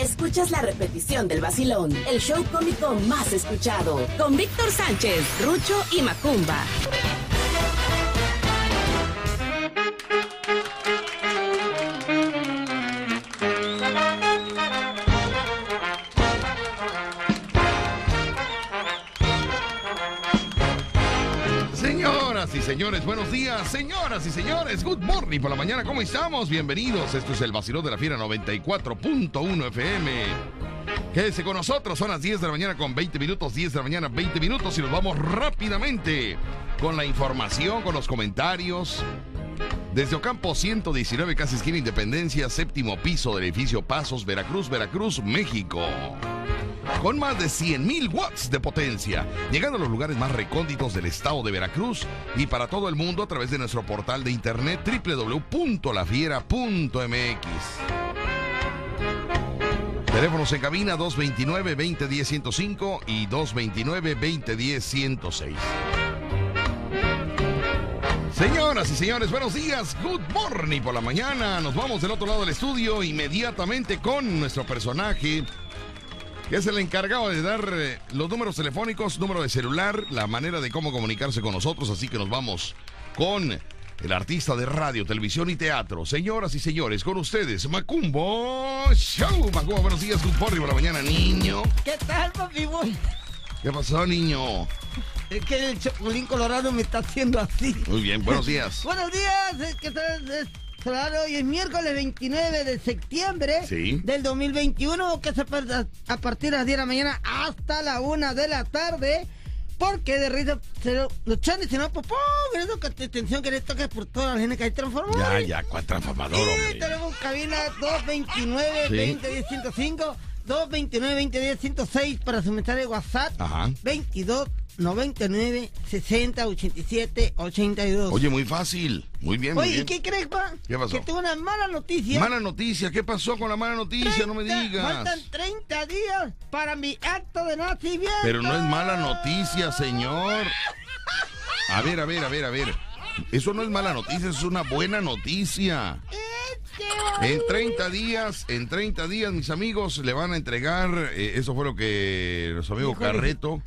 escuchas la repetición del vacilón, el show cómico más escuchado, con Víctor Sánchez, Rucho y Macumba. Señores, buenos días. Señoras y señores, good morning por la mañana. ¿Cómo estamos? Bienvenidos. Esto es el vacilón de la fiera 94.1 FM. Quédese con nosotros, son las 10 de la mañana con 20 minutos, 10 de la mañana 20 minutos y nos vamos rápidamente con la información, con los comentarios. Desde Ocampo 119, casi esquina Independencia, séptimo piso del edificio Pasos, Veracruz, Veracruz, México. Con más de 100.000 watts de potencia, llegando a los lugares más recónditos del estado de Veracruz y para todo el mundo a través de nuestro portal de internet www.lafiera.mx. Teléfonos en cabina 229-2010-105 y 229-2010-106. Señoras y señores, buenos días. Good morning por la mañana. Nos vamos del otro lado del estudio inmediatamente con nuestro personaje, que es el encargado de dar eh, los números telefónicos, número de celular, la manera de cómo comunicarse con nosotros. Así que nos vamos con el artista de radio, televisión y teatro. Señoras y señores, con ustedes, Macumbo Show. Macumbo, buenos días. Good morning por la mañana, niño. ¿Qué tal, papi boy? ¿Qué pasó, niño? Es que el chapulín colorado me está haciendo así. Muy bien, buenos días. Buenos días, es que tal claro, hoy es miércoles 29 de septiembre Sí. del 2021, que se a partir de las 10 de la mañana hasta la 1 de la tarde. Porque de risa se lo, los chanes, si no, popó, eso que te atención que le toca por toda la gente que hay transformado. Ya, ya, ¿cuál transformador, Y hombre? tenemos cabina 229 Sí. 2010 105 229 2010 106 para su mensaje de WhatsApp. Ajá. 22 99 60 87 82. Oye, muy fácil. Muy bien, muy Oye, ¿y bien. qué crees, pa? ¿Qué pasó? Que tengo una mala noticia. Mala noticia, ¿qué pasó con la mala noticia? No me 30 digas. Faltan 30 días para mi acto de nacimiento. Pero no es mala noticia, señor. A ver, a ver, a ver, a ver. Eso no es mala noticia, es una buena noticia. En 30 días, en 30 días, mis amigos le van a entregar, eh, eso fue lo que los amigos Híjole. Carreto.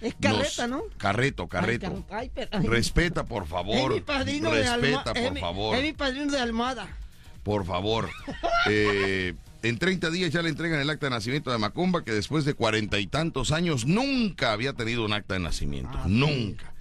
Es carreta, nos- ¿no? Carreto, Carreto. Ay, car- ay, pero- ay. Respeta, por favor. Es mi padrino de. Respeta, Es por mi- favor. Es mi padrino de almohada. Por favor. Eh, en 30 días ya le entregan el acta de nacimiento de Macumba, que después de cuarenta y tantos años nunca había tenido un acta de nacimiento. nunca.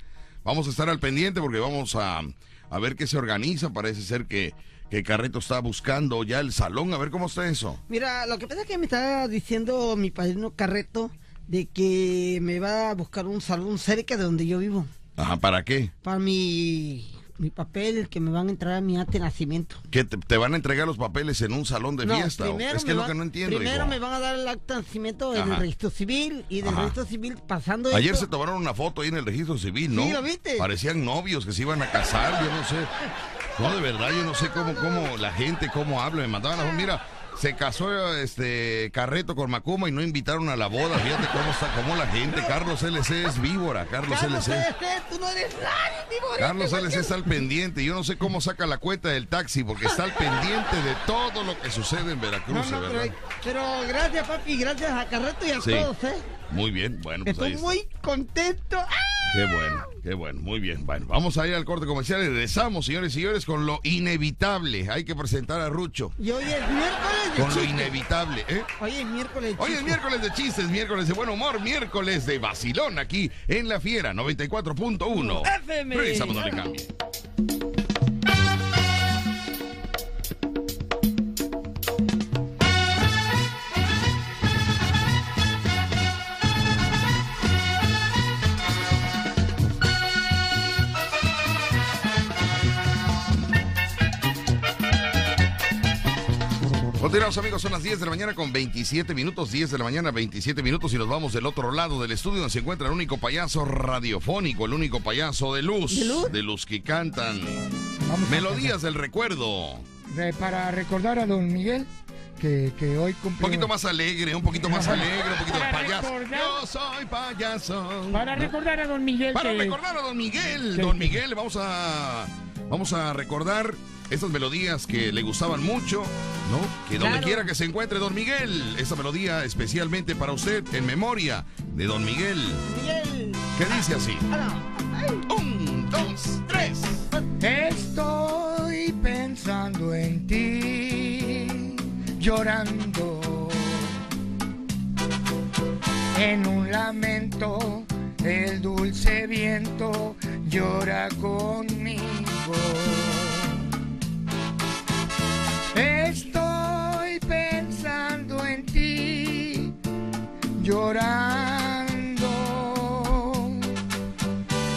Vamos a estar al pendiente porque vamos a, a ver qué se organiza. Parece ser que, que Carreto está buscando ya el salón. A ver cómo está eso. Mira, lo que pasa es que me está diciendo mi padrino Carreto de que me va a buscar un salón cerca de donde yo vivo. Ajá, ¿para qué? Para mi, mi papel, el que me van a entrar a mi acta de nacimiento. ¿Que te, te van a entregar los papeles en un salón de No, fiesta? Es que es lo que no entiendo. Primero hijo. me van a dar el acta de nacimiento en Ajá. el registro civil y del Ajá. registro civil pasando Ayer esto- se tomaron una foto ahí en el registro civil, ¿no? Sí, ¿lo viste? Parecían novios que se iban a casar, yo no sé. No, de verdad, yo no sé cómo, cómo la gente, cómo habla. Me mandaban a mira, se casó este Carreto con Macuma y no invitaron a la boda. Fíjate cómo está, cómo la gente. Carlos LC es víbora, Carlos Carlos LC. LC, tú no eres nadie, bonito, Carlos LC que- está al pendiente. Yo no sé cómo saca la cuenta del taxi porque está al pendiente de todo lo que sucede en Veracruz, No, no, ¿verdad? pero gracias, papi, gracias a Carreto y a Sí. todos, ¿eh? Muy bien, bueno, pues ahí Estoy está. muy contento. ¡Ah! Qué bueno, qué bueno, muy bien. Bueno, vamos a ir al corte comercial y regresamos, señores y señores, con lo inevitable. Hay que presentar a Rucho. Y hoy es miércoles de Con lo inevitable, ¿eh? Hoy es miércoles de Hoy es miércoles de chistes, miércoles de buen humor, miércoles de vacilón aquí en La Fiera 94.1. FM. Regresamos, no le cambie. Continuamos amigos, son las 10 de la mañana con 27 minutos, 10 de la mañana 27 minutos y nos vamos del otro lado del estudio donde se encuentra el único payaso radiofónico, el único payaso de luz, ¿De luz? que cantan Vamos melodías del recuerdo. Re- para recordar a don Miguel que, que hoy Un cumplió... poquito más alegre, un poquito más alegre, un poquito Para payaso. recordar- Yo soy payaso. Para recordar a don Miguel Para que recordar a don Miguel, que- don Miguel, vamos a vamos a recordar Estas melodías que le gustaban mucho, ¿no? Que donde Claro. quiera que se encuentre Don Miguel, esta melodía especialmente para usted en memoria de Don Miguel, Miguel. que dice así. Ah, no. Un, dos, tres. Estoy pensando en ti, llorando. En un lamento, el dulce viento llora conmigo. Llorando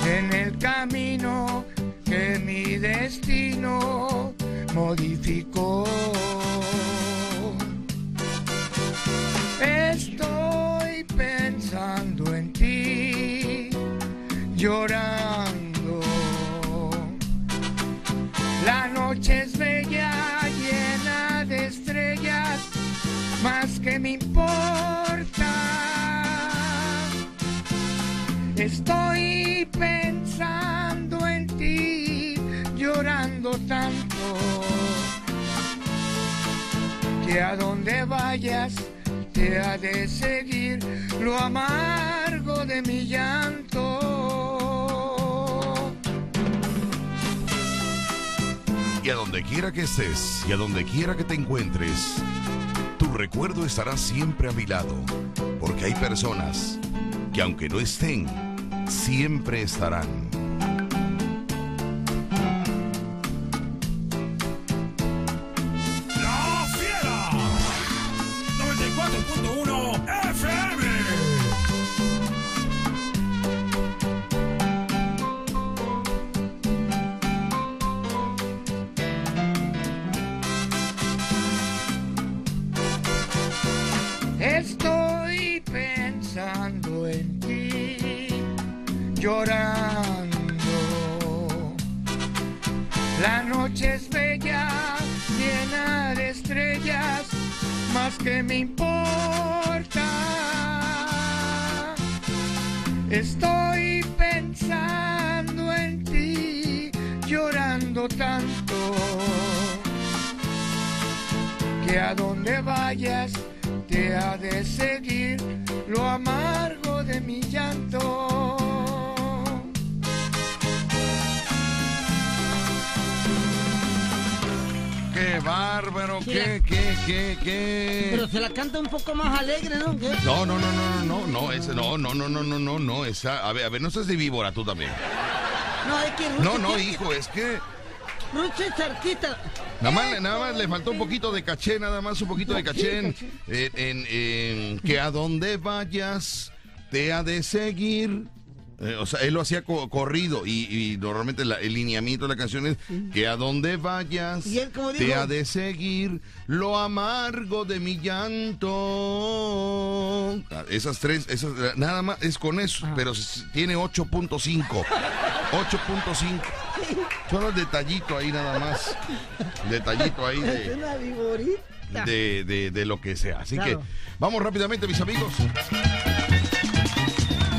en el camino que mi destino modificó. Estoy pensando en ti, llorando tanto, que a donde vayas te ha de seguir lo amargo de mi llanto. Y a donde quiera que estés y a donde quiera que te encuentres, tu recuerdo estará siempre a mi lado, porque hay personas que aunque no estén, siempre estarán. ¡Qué bárbaro! ¡Qué, qué, qué, qué! Pero se la canta un poco más alegre, ¿no? No, no, no, no, no, no, no, ese, no, no, no, no, no, no, no, esa, a ver, a ver, no seas de víbora tú también. No, es que Rucho No, no, hijo, es que Rucho es artista. nada más, nada más le faltó un poquito de caché, nada más un poquito de caché en, en- en- en que a donde vayas te ha de seguir. Eh, o sea, él lo hacía co- corrido y, y normalmente la- el lineamiento de la canción es que a donde vayas ¿Y él te ha de seguir lo amargo de mi llanto. Ah, Esas tres, esas, nada más es con eso, Ah. pero tiene 8.5. 8.5. Solo el detallito ahí nada más. Detallito ahí de, una de, de- de lo que sea. Así Claro. que vamos rápidamente, mis amigos.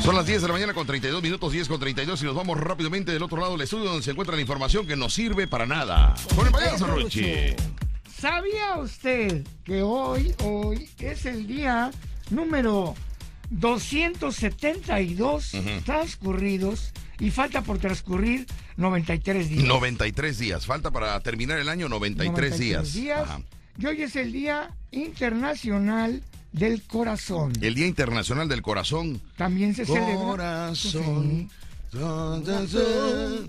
Son las 10 de la mañana con 32 minutos, 10 con 32 y nos vamos rápidamente del otro lado del estudio donde se encuentra la información que no sirve para nada. Con el payaso Ruchi. ¿Sabía usted que hoy, hoy es el día número 272 Ujú. transcurridos y falta por transcurrir 93 días? 93 días. Falta para terminar el año 93, días. Ajá. Y hoy es el Día Internacional del Corazón. El Día Internacional del Corazón. También se celebra. Corazón. Corazón.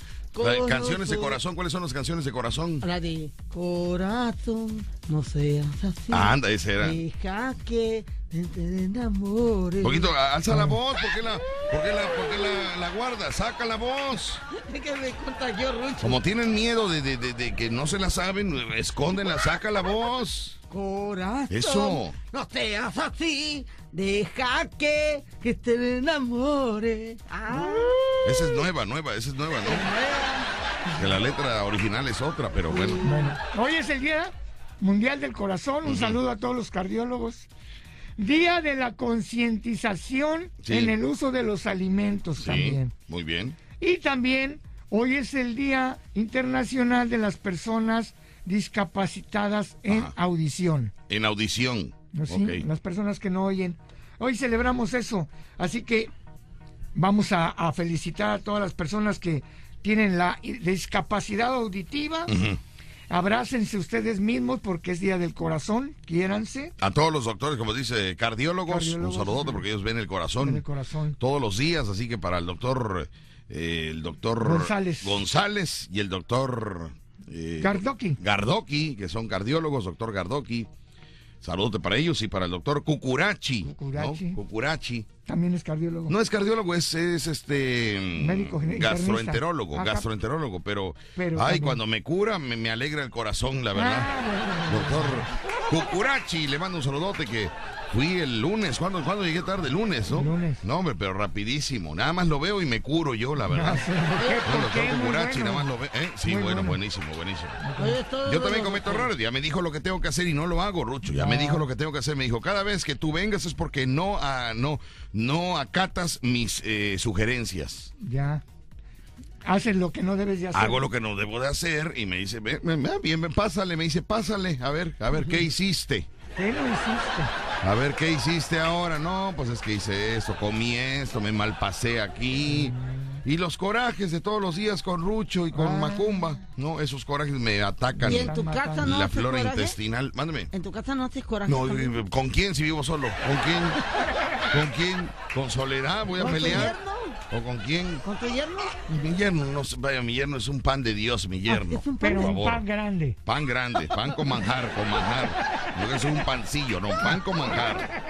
Canciones de corazón, ¿cuáles son las canciones de corazón? La de corazón, no seas así. Ah, anda, ese era. Deja que te, enamores. Un poquito, alza la voz, ¿por qué la, por qué la, por qué la, la guarda? Saca la voz. Es que me contagió Rucho. Como tienen miedo de, de- de- de que no se la saben, escóndenla, saca la voz. Corazón. Eso. No seas así. Deja que, que te enamore. Ah. Esa es nueva, nueva, esa es nueva, ¿no? Que la letra original es otra, pero bueno. Bueno, hoy es el Día Mundial del Corazón. Un saludo a todos los cardiólogos. Día de la concientización Sí. en el uso de los alimentos Sí, también. muy bien. Y también Hoy es el Día Internacional de las Personas Discapacitadas en Ajá. Audición. En audición. ¿no? Sí, Ok. Las personas que no oyen. Hoy celebramos eso. Así que vamos a, a felicitar a todas las personas que tienen la discapacidad auditiva. Ujú. Abrácense ustedes mismos porque es Día del Corazón. Quiéranse. A todos los doctores, como dice, cardiólogos, Cardiólogos, un saludote sí. porque ellos ven el corazón. En el corazón. todos los días, así que para el doctor eh, el doctor González. González y el doctor eh, Gardoki. Gardoki, que son cardiólogos, doctor Gardoki. Saludos para ellos y para el doctor Cucurachi. ¿no? Cucurachi. Cucurachi. También es cardiólogo. No es cardiólogo, es, es este Médico gastroenterólogo, gastroenterólogo, pero, Pero ay, también. cuando me cura me, me alegra el corazón, la verdad. Ah, bueno. Doctor Cucurachi, le mando un saludote que fui el lunes. ¿Cuándo, cuándo llegué tarde? El lunes, ¿no? Lunes. No, hombre, pero rapidísimo. Nada más lo veo y me curo yo, la verdad. Ah. No, ¿Por doctor qué? Muy Cucurachi, bueno. nada más lo veo. ¿eh? Sí, Muy bueno, bueno. buenísimo, buenísimo. Yo también lo- cometo errores. Ya me dijo lo que tengo que hacer y no lo hago, Rucho. Ya me dijo lo que tengo que hacer. Me dijo, cada vez que tú vengas es porque no, ah, no, no acatas mis eh, sugerencias. Ya. Haces lo que no debes de hacer. Hago lo que no debo de hacer y me dice, "Ve, ve, ve, bien, ven, pásale. Me dice, pásale. A ver, a ver, ¿qué hiciste? ¿Qué no hiciste? A ver, ¿qué hiciste ahora? No, pues es que hice esto, comí esto, me malpasé aquí. Y los corajes de todos los días con Rucho y con Ah. Macumba, ¿no? Esos corajes me atacan ¿Y en tu casa no la haces flora coraje? intestinal. Mándeme. ¿En tu casa no haces coraje? No, también? eh, ¿con quién si vivo solo? ¿Con quién? ¿Con quién? ¿Con Soledad voy a ¿Con pelear? yerno? ¿O con quién? ¿Con tu yerno? Mi yerno, no sé, vaya, mi yerno es un pan de Dios, mi yerno. Ah, es un pan Pero Por un favor. pan grande. Pan grande, pan con manjar, con manjar. No es un pancillo, no, pan con manjar.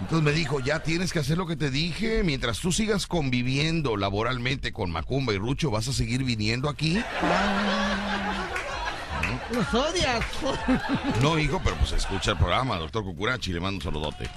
Entonces me dijo, ya tienes que hacer lo que te dije. Mientras tú sigas conviviendo laboralmente con Macumba y Rucho, vas a seguir viniendo aquí. Los odias. No, hijo, pero pues escucha el programa, doctor Cucurachi, le mando un saludote.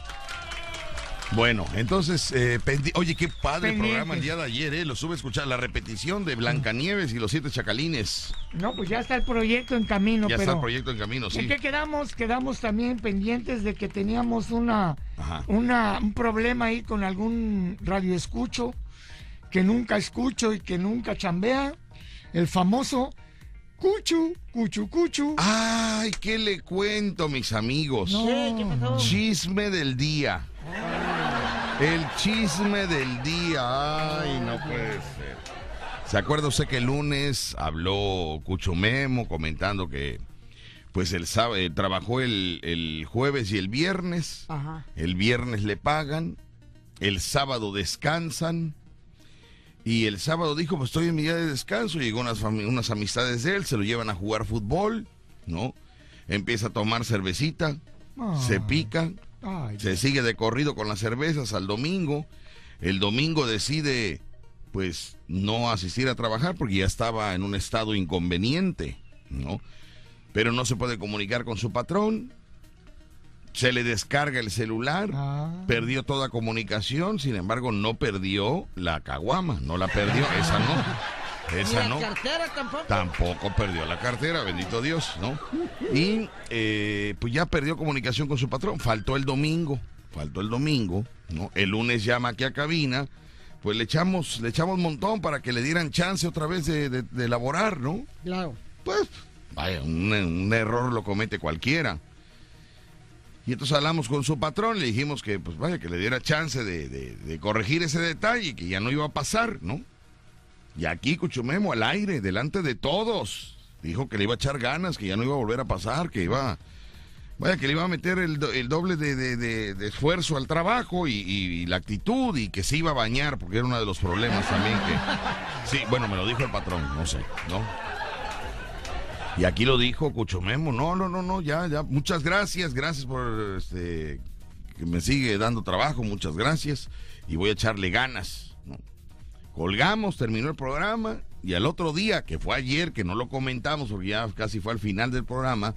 Bueno, entonces, eh, oye, qué padre Pendientes. programa el día de ayer, ¿eh? Lo sube a escuchar, la repetición de Blancanieves y los siete chacalines. No, pues ya está el proyecto en camino, ya pero... está el proyecto en camino, ¿En sí. qué quedamos? Quedamos también pendientes de que teníamos una, Ajá. una un problema ahí con algún radioescucho que nunca escucho y que nunca chambea. El famoso Cuchu, Cuchu, Cuchu. Ay, ¿qué le cuento, mis amigos? No. ¿Qué? ¿Qué pasó? Chisme del día. El chisme del día. Ay, no puede ser. ¿Se acuerda usted que el lunes habló Cucho Memo comentando que pues el sábado trabajó el, el jueves y el viernes? Ajá. El viernes le pagan, el sábado descansan. Y el sábado dijo, pues estoy en mi día de descanso. Llegó unas, unas amistades de él, se lo llevan a jugar fútbol, ¿no? Empieza a tomar cervecita, Ah. se pica, Ay, se sigue de corrido con las cervezas al domingo. El domingo decide, pues, no asistir a trabajar porque ya estaba en un estado inconveniente, ¿no? Pero no se puede comunicar con su patrón. Se le descarga el celular. Ah. Perdió toda comunicación, sin embargo, no perdió la caguama. No la perdió, esa no. Esa la no. cartera tampoco. Tampoco perdió la cartera, bendito Dios, ¿no? Y eh, pues ya perdió comunicación con su patrón. Faltó el domingo, faltó el domingo, ¿no? El lunes llama aquí a cabina, pues le echamos, le echamos un montón para que le dieran chance otra vez de, de, de elaborar, ¿no? Claro. Pues, vaya, un, un error lo comete cualquiera. Y entonces hablamos con su patrón, le dijimos que, pues vaya, que le diera chance de, de- de corregir ese detalle, que ya no iba a pasar, ¿no? Y aquí Cuchumemo al aire, delante de todos, dijo que le iba a echar ganas, que ya no iba a volver a pasar, que iba, vaya, que le iba a meter el, do- el doble de, esfuerzo al trabajo y, la actitud y que se iba a bañar, porque era uno de los problemas también. Sí, bueno, me lo dijo el patrón, no sé, ¿no? Y aquí lo dijo Cuchomemo, no, no, no, no, ya, ya, muchas gracias, gracias por este que me sigue dando trabajo, muchas gracias, y voy a echarle ganas. ¿no? Colgamos, terminó el programa, y al otro día, que fue ayer, que no lo comentamos, porque ya casi fue al final del programa,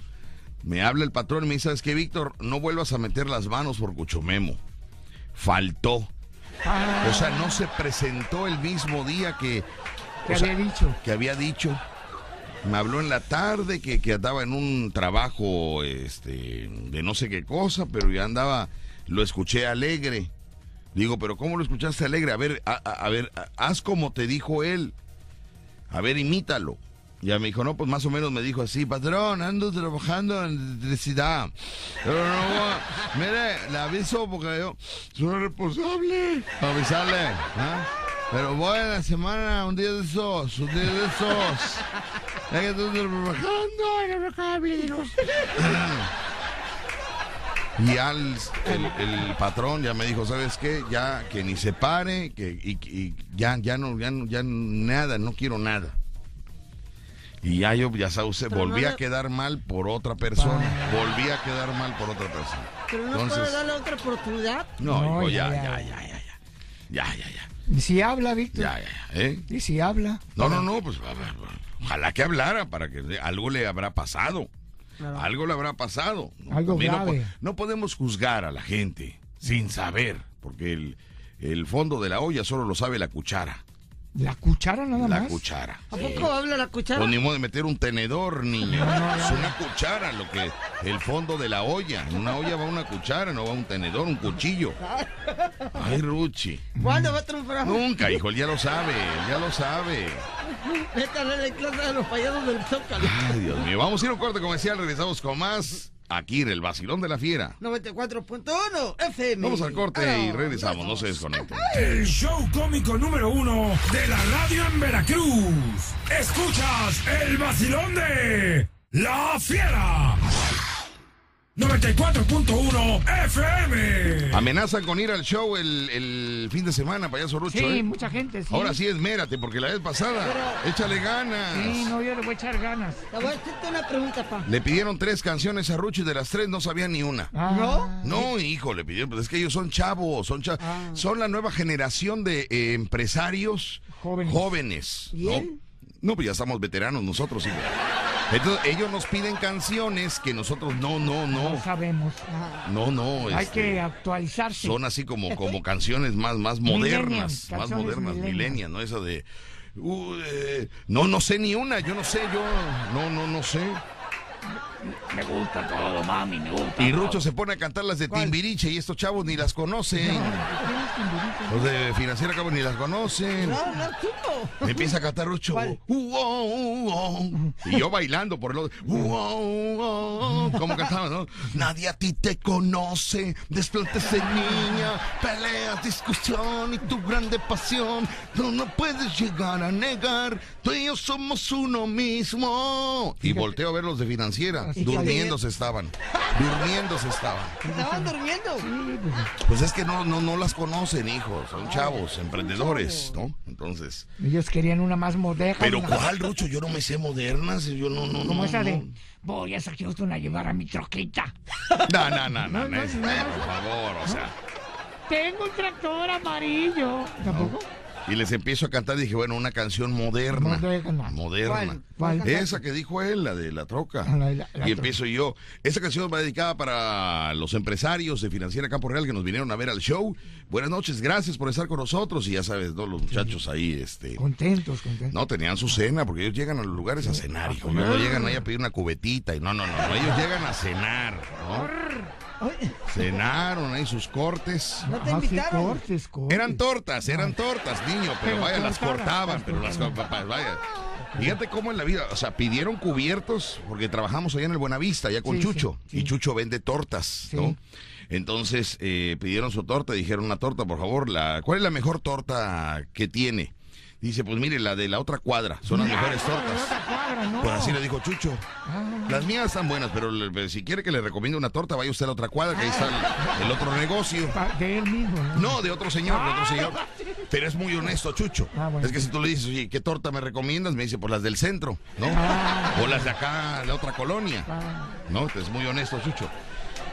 me habla el patrón y me dice, ¿sabes qué, Víctor? No vuelvas a meter las manos por Cuchomemo. Faltó. Ah, O sea, no se presentó el mismo día que... que o sea, había dicho. que había dicho. Me habló en la tarde que, que andaba en un trabajo este, de no sé qué cosa, pero ya andaba, lo escuché alegre. Digo, pero ¿cómo lo escuchaste alegre? A ver, a, ver, haz como te dijo él. A ver, imítalo. Ya me dijo, no, pues más o menos me dijo así, patrón, ando trabajando en electricidad. Pero no, mire, le aviso porque yo soy responsable. Avisarle, ¿ah? Pero voy a la semana, un día de esos, un día de esos. Es que estoy trabajando en el cable. Y ya el, el- patrón ya me dijo, ¿sabes qué? Ya que ni se pare, que y, y ya, ya no, ya no, ya nada, no quiero nada. Y ya yo, ya sabe usted, Pero no volví le- a quedar mal por otra persona. Volví a quedar mal por otra persona. Pero no Entonces, puede darle otra oportunidad. no, No, hijo, ya, ya, ya, ya. ya, ya, ya. Ya. ¿Y si habla, Víctor? Ya, ya, ya, ¿eh? ¿Y si habla? No, no, no, pues ojalá que hablara para que algo le habrá pasado. Claro. Algo le habrá pasado. Algo no, no podemos juzgar a la gente sin saber, porque el, el fondo de la olla solo lo sabe la cuchara. ¿La cuchara nada La más? cuchara. ¿A poco habla la cuchara? Pues ni modo de meter un tenedor, niño. Es una cuchara lo que el fondo de la olla. En una olla va una cuchara, no va un tenedor, un cuchillo. Ay, Ruchi. ¿Cuándo va a triunfar? Nunca, hijo, él ya lo sabe, él ya lo sabe. Vete a ver la clase de los payasos del Zócalo. Ay, Dios mío. Vamos a ir a un corte comercial, regresamos con más aquí en el Vacilón de la Fiera. 94.1 FM. Vamos al corte y regresamos, no se desconecten. El show cómico número uno de la radio en Veracruz. Escuchas el vacilón de La Fiera. 94.1 FM. Amenazan con ir al show el, el fin de semana, payaso Rucho. Sí, ¿eh? mucha gente, sí. Ahora sí esmérate, porque la vez pasada, échale ganas. Sí, no, yo le voy a echar ganas. Te voy a hacerte una pregunta, pa. Le pidieron tres canciones a Rucho y de las tres no sabía ni una. Ah, ¿No? No, hijo, le pidieron, pues es que ellos son chavos, son cha- Ah. son la nueva generación de eh, empresarios Jóvenes. jóvenes, ¿no? Bien. No, pues ya estamos veteranos nosotros, hijo. Entonces, ellos nos piden canciones que nosotros no, no, No no, sabemos. no, no. Hay este, que actualizarse. son así como, como canciones más, más modernas, más modernas, milenias, ¿no? Eso de, uh, eh, no, no sé ni una, yo no sé, yo, no, no, no sé. Me gusta todo, mami, me gusta. Y Rucho se pone a cantar las de Timbiriche y estos chavos ni las conocen. Los de Financiera Cabo ni las conocen. No, no supo. Me empieza a cantar Rucho. ¿Cuál? Uh, oh, uh, oh. Y yo bailando por el otro. Uh, oh, uh, oh. ¿Cómo cantaba, no? Nadie a ti te conoce. Desplántese, niña. Peleas, discusión y tu grande pasión. No, no puedes llegar a negar. Tú y yo somos uno mismo. Y volteo a ver los de Financiera. Así Durmiéndose estaban. Durmiéndose estaban. Estaban durmiendo. Pues es que no, no, no las conocen, hijos. Son chavos, emprendedores, ¿no? Entonces. Ellos querían una más moderna. Pero ¿cuál, Rucho? Yo no me sé modernas. Yo no, no, Como no. esa no. de, voy a Houston a llevar a mi troquita. No, no, no, no, No, no, no, es- no. por favor, o sea. Tengo un tractor amarillo. ¿Tampoco? Y les empiezo a cantar, dije, bueno, una canción moderna. Moderna. Moderna. ¿Cuál? ¿Cuál? Esa que dijo él, la de la troca. La- la- la y empiezo yo. Esa canción va dedicada para los empresarios de Financiera Campo Real que nos vinieron a ver al show. Buenas noches, gracias por estar con nosotros. Y ya sabes, ¿no? Los muchachos ahí, este. Contentos, contentos. No, tenían su cena, porque ellos llegan a los lugares a cenar, hijo. No llegan ahí a pedir una cubetita y no, no, no, no, ellos llegan a cenar, ¿no? Cenaron ahí sus cortes. no te Ah, invitaron. cortes, cortes. Eran tortas, eran tortas, niño, pero, Pero vaya, las cortaban, pero las vaya. Fíjate cómo en la vida, o sea, pidieron cubiertos porque trabajamos allá en el Buenavista, allá con Sí, Chucho, sí, sí. y Chucho vende tortas, ¿no? Entonces eh, pidieron su torta, dijeron una torta, por favor, la, ¿cuál es la mejor torta que tiene? Dice, pues mire, la de la otra cuadra, son las mejores tortas. otra cuadra, no. Pues así le dijo Chucho. Ah, Las mías están buenas, pero le- pero si quiere que le recomiende una torta, vaya usted a la otra cuadra, que ahí está el, el otro negocio. de él mismo, ¿no? No, de otro señor, de otro señor. Pero es muy honesto, Chucho. Ah, bueno. Es que si tú le dices, oye, ¿qué torta me recomiendas? Me dice, pues las del centro, ¿no? Ah. O las de acá, de otra colonia. Ah, ¿No? Es muy honesto, Chucho.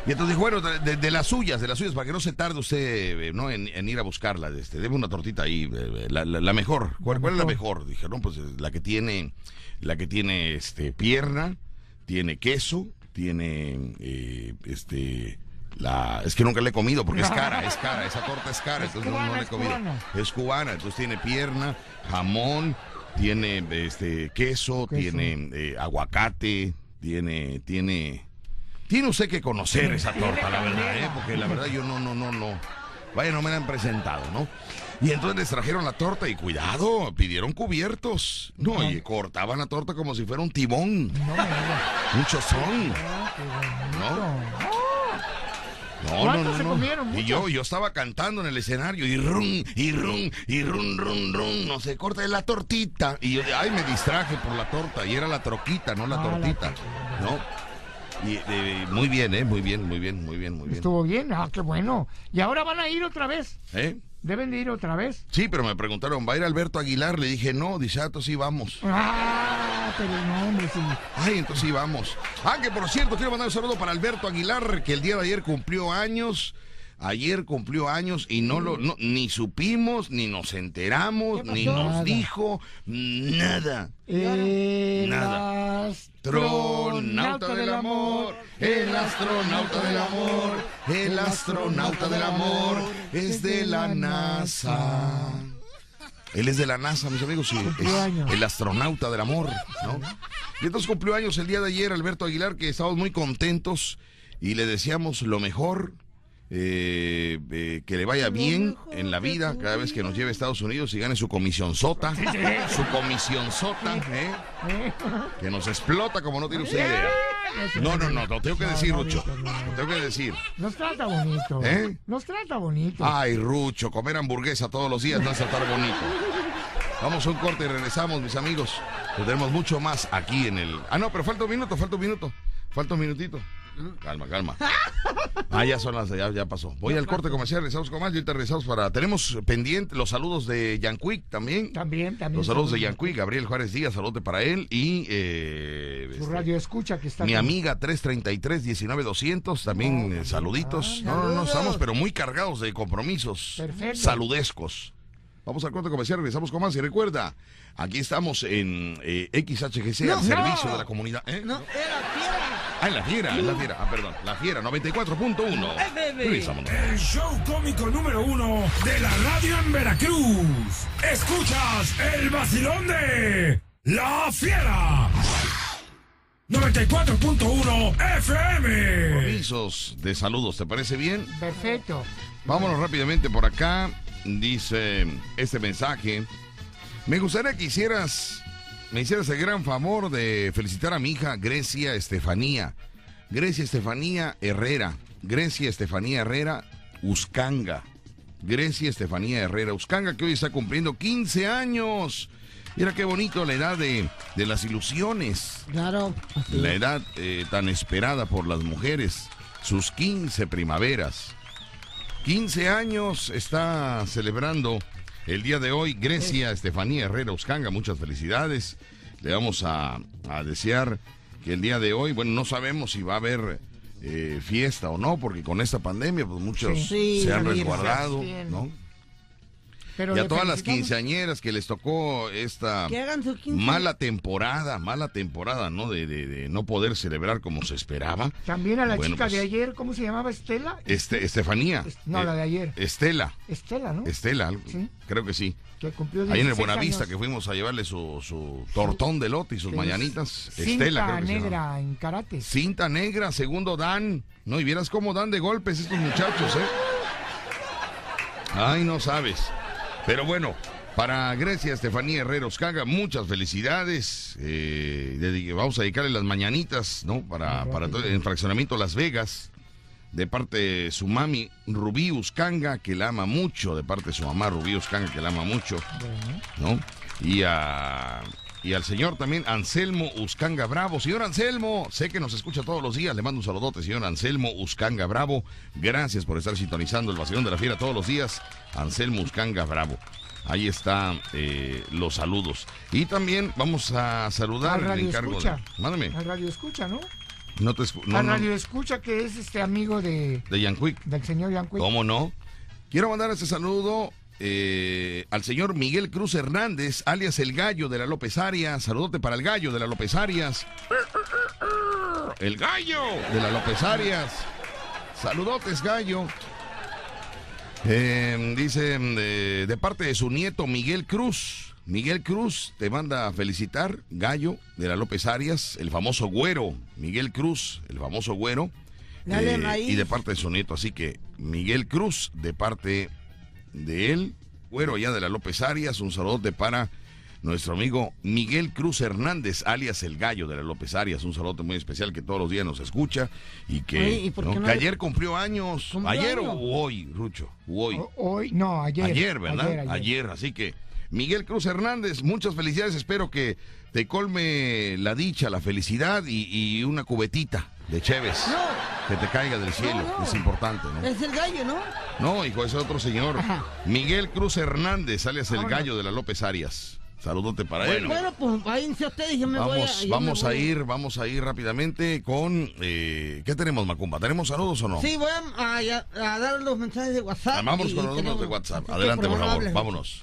Y entonces dijo, bueno, de, las suyas, de las suyas, para que no se tarde usted eh, ¿no? en, en ir a buscarla. Este, debe una tortita ahí, eh, la, la- la mejor. ¿Cuál, cuál es la mejor? Dije, no, pues eh, la que tiene, la que tiene este, pierna, tiene queso, tiene eh, este. La, es que nunca la he comido porque es cara, es cara, esa torta es cara, Es entonces no- no, la he comido. cubana. Es cubana, entonces tiene pierna, jamón, tiene este queso, Queso. tiene eh, aguacate, tiene, tiene, tiene usted que conocer esa torta, la verdad. ¿eh? porque la verdad yo no, no, no, no, Vaya, no me la han presentado, ¿no? Y entonces les trajeron la torta y cuidado, pidieron cubiertos. No, y cortaban la torta como si fuera un tibón, No digas. un chozón. No. No, no, ¿Cuántos no, se no. comieron? Y yo, yo estaba cantando en el escenario y rum, y rum, y rum, rum, rum, no se corta la tortita. Y yo, ay, me distraje por la torta y era la troquita, no la Ah, tortita. ¿No? Y eh, muy bien, ¿eh? Muy bien, muy bien, muy bien, muy bien. Estuvo bien, ah, qué bueno. Y ahora van a ir otra vez. ¿Eh? Deben de ir otra vez. Sí, pero me preguntaron, ¿va a ir Alberto Aguilar? Le dije, no, dice, ah, entonces sí vamos. Ah, pero no, hombre, sí. Ay, entonces sí vamos. Ah, que por cierto, quiero mandar un saludo para Alberto Aguilar, que el día de ayer cumplió años. Ayer cumplió años y no lo, no, ni supimos, ni nos enteramos, ¿Qué ni nos Nada. dijo nada. El Nada. Astronauta del amor, el astronauta del amor, el astronauta del amor es de la NASA. Él es de la NASA, mis amigos, sí, es el astronauta del amor, ¿no? Y entonces cumplió años el día de ayer Alberto Aguilar, que estamos muy contentos y le deseamos lo mejor, eh, eh, que le vaya bien en la vida cada vez que nos lleve a Estados Unidos y gane su comisión sota, su comisión sota, ¿eh? que nos explota como no tiene usted idea. No, no, no, lo tengo que decir, Rucho, lo tengo que decir. Nos trata bonito. ¿Eh? Nos trata bonito. Ay, Rucho, comer hamburguesa todos los días no es estar bonito. Vamos a un corte y regresamos, mis amigos. Tenemos mucho más aquí en el. Ah, no, pero falta un minuto, falta un minuto. Falta un minutito. Calma, calma. Ah, ya son las, ya, ya pasó. Voy al corte comercial, regresamos con más y ahorita regresamos para. Tenemos pendiente los saludos de Yanquick también. También, también. Los saludos de Yanquick, Gabriel Juárez Díaz, saludos para él. Y eh, Su este, radio escucha que está. mi con- amiga 333-19200, también eh, saluditos. No, no, no, estamos pero muy cargados de compromisos Perfecto. saludescos. Vamos al corte comercial, regresamos con más. Y recuerda, aquí estamos en eh, XHGC, al servicio No. de la comunidad. ¿eh? No, era fiera. Ah, en la fiera, en la fiera. Ah, perdón, la fiera 94.1. FM. Regresamos. El show cómico número uno de la radio en Veracruz. Escuchas el vacilón de La Fiera. 94.1 FM. Compromisos de saludos, ¿te parece bien? Perfecto. Vámonos rápidamente por acá. Dice este mensaje. Me gustaría que hicieras, me hicieras el gran favor de felicitar a mi hija Grecia Estefanía. Grecia Estefanía Herrera. Grecia Estefanía Herrera Uscanga. Grecia Estefanía Herrera Uscanga, que hoy está cumpliendo 15 años. Mira qué bonito la edad de, de las ilusiones. Claro. La edad eh, tan esperada por las mujeres, sus 15 primaveras. 15 años está celebrando el día de hoy Grecia Estefanía Herrera Uscanga. Muchas felicidades. Le vamos a, a desear que el día de hoy, bueno, no sabemos si va a haber eh, fiesta o no, porque con esta pandemia, pues muchos Sí. se han resguardado. ¿no? Pero Y a todas las quinceañeras que les tocó esta Que hagan su 15. mala temporada, mala temporada, ¿no? De, de- de no poder celebrar como se esperaba. También a la Bueno, chica pues, de ayer, ¿cómo se llamaba? Estela. Este, Estefanía. Es- no, la de ayer. Estela. Estela, ¿no? Estela, Sí. creo que sí. Que cumplió Ahí en el 16 Buenavista años. que fuimos a llevarle su, su tortón de lote y sus mañanitas. Cinta Estela, creo que se negra en karate. Cinta negra, segundo Dan. No, y vieras cómo dan de golpes estos muchachos, ¿eh? Ay, no sabes. Pero bueno, para Grecia, Estefanía Herrera Oscaga, muchas felicidades. Eh, vamos a dedicarle las mañanitas, ¿no? Para, para todo el fraccionamiento Las Vegas. De parte de su mami, Rubí Uscanga, que la ama mucho. De parte de su mamá, Rubí Uscanga, que la ama mucho. Bueno, ¿no? Y, a, y al señor también Anselmo Uscanga Bravo. Señor Anselmo, sé que nos escucha todos los días. Le mando un saludote, señor Anselmo Uscanga Bravo. Gracias por estar sintonizando el vacilón de la fiera todos los días. Anselmo Uscanga Bravo. Ahí están eh, los saludos. Y también vamos a saludar Al radio encargo. escucha. De, mándame. al radio escucha, ¿no? No te escu- no, al no, radio escucha que es este amigo de, de del señor Yanqui. ¿Cómo no? Quiero mandar este saludo eh, al señor Miguel Cruz Hernández, alias el gallo de la López Arias. Saludote para el gallo de la López Arias. El gallo de la López Arias. Saludotes, gallo. Eh, dice eh, de parte de su nieto Miguel Cruz. Miguel Cruz te manda a felicitar, Gallo de la López Arias, el famoso güero. Miguel Cruz, el famoso güero. Dale Eh, y de parte de su nieto, así que Miguel Cruz, de parte de él, Güero allá de la López Arias, un saludote para nuestro amigo Miguel Cruz Hernández, alias El Gallo de la López Arias, un saludo muy especial que todos los días nos escucha y que, Oye, ¿y por ¿no? qué no que le- ayer cumplió años, ¿Cumplió ayer o hoy, Rucho, hoy. O- Hoy, no, ayer. Ayer, ¿verdad? Ayer, Ayer, ayer. así que Miguel Cruz Hernández, muchas felicidades, espero que te colme la dicha, la felicidad y, y una cubetita de Cheves No. que te caiga del cielo, No, no. es importante, ¿no? Es el gallo, ¿no? No, hijo, ese es otro señor. Ajá. Miguel Cruz Hernández, alias el gallo de la López Arias. Saludote para él. Bueno, pues váyanse ustedes, yo me voy a... Vamos, yo vamos me a ir, vamos a ir rápidamente con eh, ¿qué tenemos, Macumba? ¿Tenemos saludos o no? Sí, voy a, a- a dar los mensajes de WhatsApp. Ah, con los números de WhatsApp. Adelante, por favor, vámonos.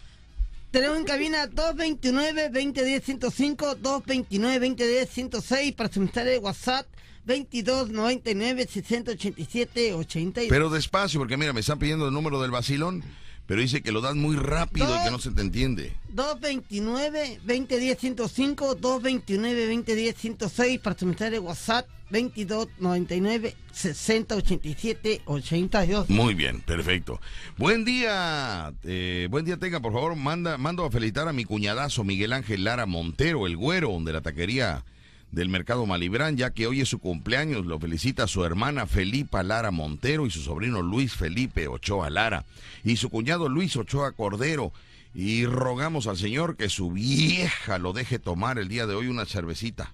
Tenemos en cabina 229-2010-105, 229-2010-106 para su mensaje de WhatsApp, 2299-687-82. Pero despacio, porque mira, me están pidiendo el número del vacilón, pero dice que lo dan muy rápido y que no se te entiende. 229-2010-105, 229-2010-106 para su mensaje de WhatsApp, 2299-6087-82. Muy bien, perfecto. Buen día, eh, buen día tenga, por favor, manda, mando a felicitar a mi cuñadazo Miguel Ángel Lara Montero, el güero de la taquería del Mercado Malibrán, ya que hoy es su cumpleaños, lo felicita su hermana Felipa Lara Montero y su sobrino Luis Felipe Ochoa Lara y su cuñado Luis Ochoa Cordero. Y rogamos al Señor que su vieja lo deje tomar el día de hoy una cervecita.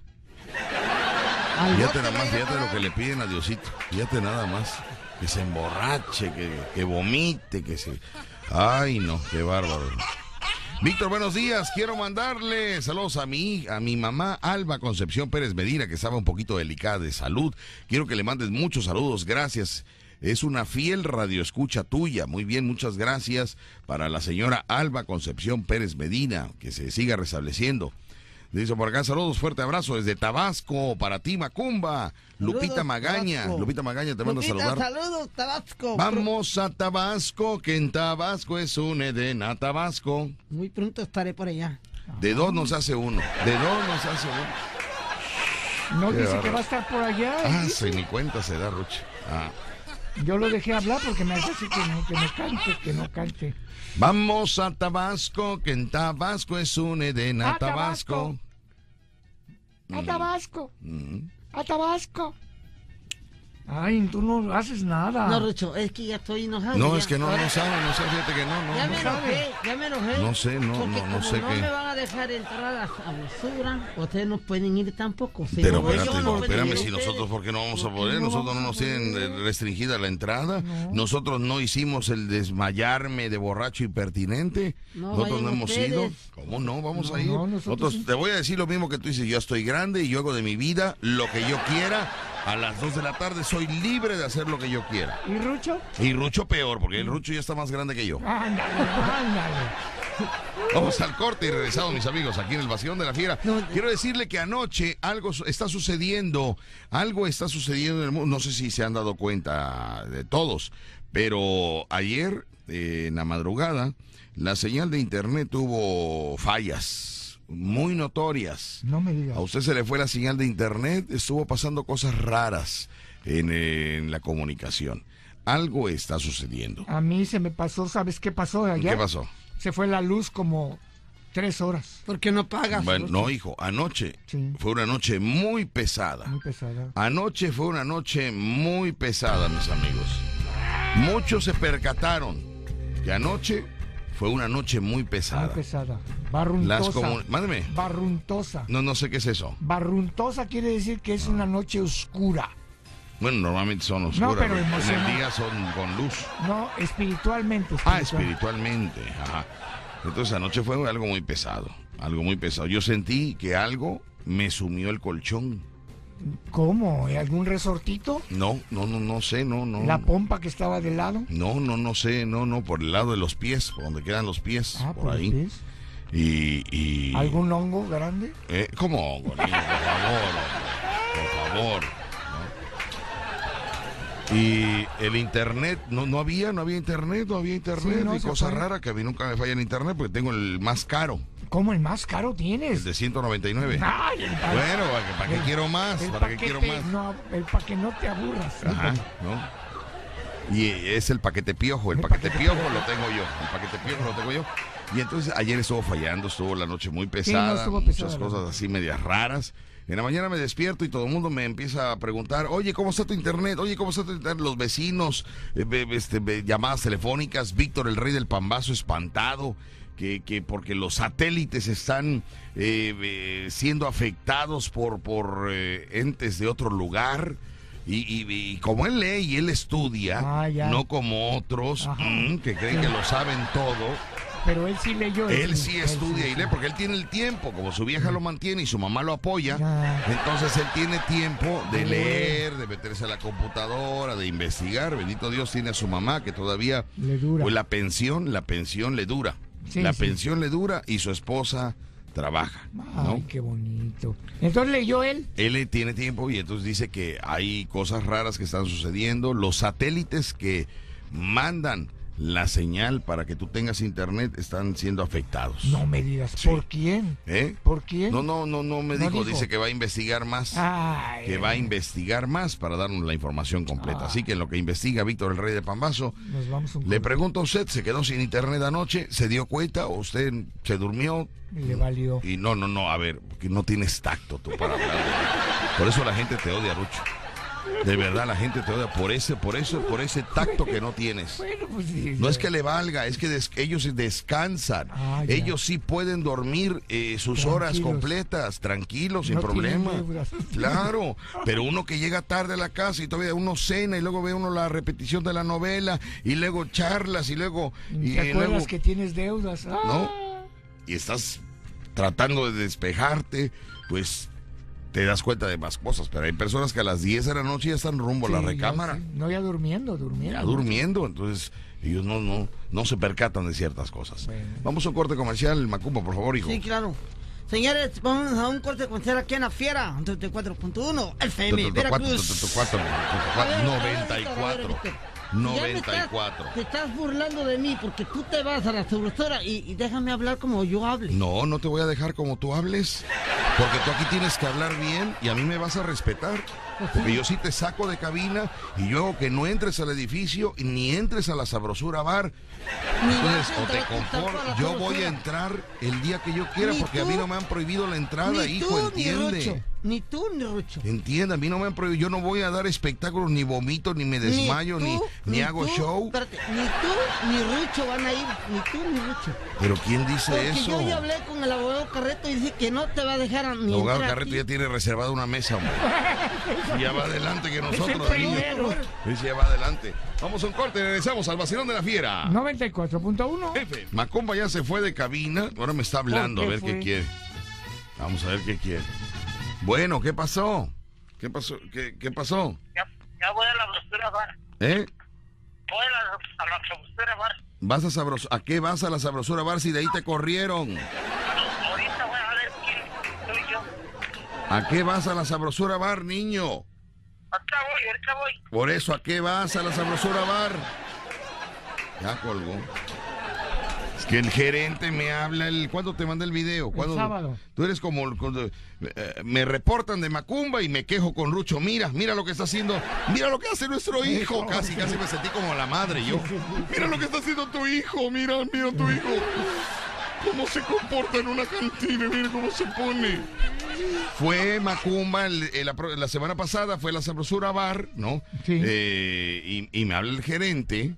Fíjate nada más, fíjate lo que le piden a Diosito. Fíjate nada más. Que se emborrache, que, que vomite, que se... Ay, no, qué bárbaro. Víctor, buenos días. Quiero mandarle saludos a mi, a mi mamá Alba Concepción Pérez Medina, que estaba un poquito delicada de salud. Quiero que le mandes muchos saludos. Gracias. Es una fiel radioescucha tuya. Muy bien, muchas gracias para la señora Alba Concepción Pérez Medina, que se siga restableciendo. Dice por acá, saludos, fuerte abrazo desde Tabasco para ti, Macumba. Lupita Magaña. Tabasco. Lupita Magaña te mando a Lupita, saludar. Saludos, Tabasco. Vamos a Tabasco, que en Tabasco es un Edén a Tabasco. Muy pronto estaré por allá. De dos nos hace uno. De dos nos hace uno. No Qué dice que va a estar por allá. Ah, dice. se ni cuenta se da, Ruche. Ah. Yo lo dejé hablar porque me hace así que no, que no cante, que no cante. Vamos a Tabasco, que en Tabasco es un Edén a A Tabasco. Tabasco. A Tabasco, Mm. a Tabasco. Ay, tú no haces nada. No, Rucho, es que ya estoy enojado. No, ya. es que no, no sabe, no sé, fíjate que no, no. Ya no me sabe. enojé, ya me enojé. No sé, no, Porque no, no como sé no qué. me van a dejar entrar a la sabrosura, ustedes no pueden ir tampoco. Si Pero no yo, espérate, no espérame, si nosotros, ¿por qué no vamos a ¿Por qué poder? no Nosotros no nos a tienen eh, restringida la entrada. No. Nosotros no hicimos el desmayarme de borracho impertinente. No, nosotros no hemos ustedes. ido. ¿Cómo no? Vamos No, a ir. no, nosotros, nosotros sí. te voy a decir lo mismo que tú dices. Yo estoy grande y yo hago de mi vida lo que yo quiera. A las 2 de la tarde soy libre de hacer lo que yo quiera. ¿Y Rucho? Y Rucho peor, porque el Rucho ya está más grande que yo. Ándale, ándale. Vamos al corte y regresamos, mis amigos, aquí en el Vacilón de la Fiera. No, Quiero decirle que anoche algo está sucediendo, algo está sucediendo en el mundo. No sé si se han dado cuenta de todos, pero ayer, eh, en la madrugada, la señal de internet tuvo fallas muy notorias. No me digas. A usted se le fue la señal de internet, estuvo pasando cosas raras en, en la comunicación. Algo está sucediendo. A mí se me pasó, ¿sabes qué pasó allá? ¿Qué pasó? Se fue la luz como tres horas. ¿Por qué no pagas? Bueno, no, hijo, anoche Sí. fue una noche muy pesada. Muy pesada. Anoche fue una noche muy pesada, mis amigos. Muchos se percataron que anoche fue una noche muy Muy pesada. pesada. Las Barruntosa. Mándeme. Barruntosa. No, no sé qué es eso. Barruntosa quiere decir que es una noche oscura. Bueno, normalmente son oscuras. pero en el día son con luz. No, espiritualmente. Ah, espiritual. espiritualmente. Ajá. Entonces anoche fue algo muy pesado. Algo muy pesado. Yo sentí que algo me sumió el colchón. ¿Cómo? ¿Algún resortito? No, no, no, no sé, no, no. ¿La pompa que estaba de lado? No, no, no sé, no, no, por el lado de los pies, por donde quedan los pies, Ah, por por ahí. Y, y ¿Algún hongo grande? eh, ¿Cómo, hongo? Por favor, por favor. Y el internet, no, no había, no había internet, no había internet. Sí, no, y cosa fue. rara que a mí nunca me falla en internet porque tengo el más caro, ¿Cómo el más caro el tienes? de 199. Ay, el Bueno, ¿para qué, para qué el- quiero más? el ¿Para qué paquete, quiero más? No, el para que no te aburras. ¿sí? Ajá, ¿no? Y es el paquete piojo. El, paquete, piojo, lo tengo yo. El paquete piojo lo tengo yo. Y entonces ayer estuvo fallando, estuvo la noche muy pesada, estuvo muchas pesada, la cosas así medias raras. En la mañana me despierto y todo el mundo me empieza a preguntar, oye, ¿cómo está tu internet? Oye, ¿cómo está tu internet? Los vecinos, eh, este, llamadas telefónicas, Víctor, el rey del pambazo, espantado, que, que porque los satélites están eh, eh, siendo afectados por, por eh, entes de otro lugar. Y, y- y como él lee y él estudia, Ah, no como otros mm, que creen que lo saben todo, Pero él sí leyó. él sí estudia sí, y lee porque él tiene el tiempo, como su vieja lo mantiene y su mamá lo apoya, Ya. entonces él tiene tiempo de leer, de meterse a la computadora, de investigar. Bendito Dios tiene a su mamá que todavía, Le dura. pues la pensión, la pensión le dura. Sí, la pensión le dura y su esposa trabaja, ¿no? Ay, qué bonito. Entonces leyó él. Él tiene tiempo y entonces dice que hay cosas raras que están sucediendo. Los satélites que mandan la señal para que tú tengas internet están siendo afectados. No me digas. Sí. ¿Por quién? ¿Eh? ¿Por quién? No, no, no, no me No dijo. dijo. Dice que va a investigar más. Ay, que va a investigar más para darnos la información completa. Ah. Así que en lo que investiga Víctor el Rey de Pambazo, Nos vamos un le pregunto a usted, ¿se quedó sin internet anoche? ¿Se dio cuenta o usted se durmió? Le valió. Y no, no, no, a ver, que no tienes tacto tú para hablar. de- Por eso la gente te odia, Rucho. De verdad la gente te odia por ese, por eso, por ese tacto que no tienes. Bueno, pues sí. No es que le valga, es que des- ellos descansan. Ah, ellos sí pueden dormir eh, sus horas completas, tranquilos, sin No problema. Claro, pero uno que llega tarde a la casa y todavía uno cena y luego ve uno la repetición de la novela y luego charlas y luego... Y, ¿Te acuerdas luego- que tienes deudas? Ah, ¿No? y estás tratando de despejarte, pues te das cuenta de más cosas. Pero hay personas que a las 10 de la noche ya están rumbo a la ya recámara. sí. No, ya durmiendo, durmiendo. Ya durmiendo, entonces ellos no, no, no se percatan de ciertas cosas. Bueno. Vamos a un corte comercial, Macumba, por favor, hijo. Sí, claro. Señores, vamos a un corte comercial aquí en la Fiera, 34.1, FM, Veracruz. 94. Ya me estás- 94. Te estás burlando de mí porque tú te vas a la sabrosura y, y déjame hablar como yo hable. No, no te voy a dejar como tú hables. Porque tú aquí tienes que hablar bien y a mí me vas a respetar. Porque yo sí te saco de cabina y yo que no entres al edificio y ni entres a la sabrosura bar. Entonces, o te la yo voy a entrar el día que yo quiera Ni porque a mí no me han prohibido la entrada, ni hijo, tú, Ni entiende. Rucho, ni tú ni Rucho. Entienda, a mí no me han prohibido, yo no voy a dar espectáculos, ni vomito, ni me desmayo, ni, tú, ni, hago show. espérate, ni tú ni Rucho van a ir, ni tú ni Rucho. Pero ¿quién dice Porque eso? yo ya hablé con el abogado Carreto y dice que no te va a dejar a- ni El abogado Carreto aquí. ya tiene reservada una mesa, hombre. Ya va adelante que nosotros. Ese ya va adelante. Vamos a un corte, regresamos al vacilón de la fiera. 94.1. Jefe, Macomba ya se fue de cabina, ahora me está hablando, a ¿Por ver qué quiere. Vamos a ver qué quiere. Bueno, ¿qué pasó? ¿Qué pasó? ¿Qué, qué pasó? Ya, ya voy a la brosura bar. ¿Eh? Voy a la, a la brosura bar. ¿Vas a sabros ¿A qué vas a la sabrosura bar si de ahí te corrieron? Ahorita voy a ver quién soy yo. ¿A qué vas a la sabrosura bar, niño? Ahorita voy, ahorita voy. Por eso, ¿a qué vas a la sabrosura bar? Ya colgó. Es que el gerente me habla el ¿cuándo te manda el video? ¿Cuándo? sábado. Tú eres como el- cuando, eh, me reportan de Macumba y me quejo con Rucho. Mira, mira lo que está haciendo. Mira lo que hace nuestro hijo. Casi, casi me sentí como la madre yo. Mira lo que está haciendo tu hijo. Mira, mira tu hijo. Cómo se comporta en una cantina. Mira cómo se pone. Fue Macumba el- el- la, semana pasada, fue la Sabrosura Bar, ¿no? Sí. Eh, y, y me habla el gerente,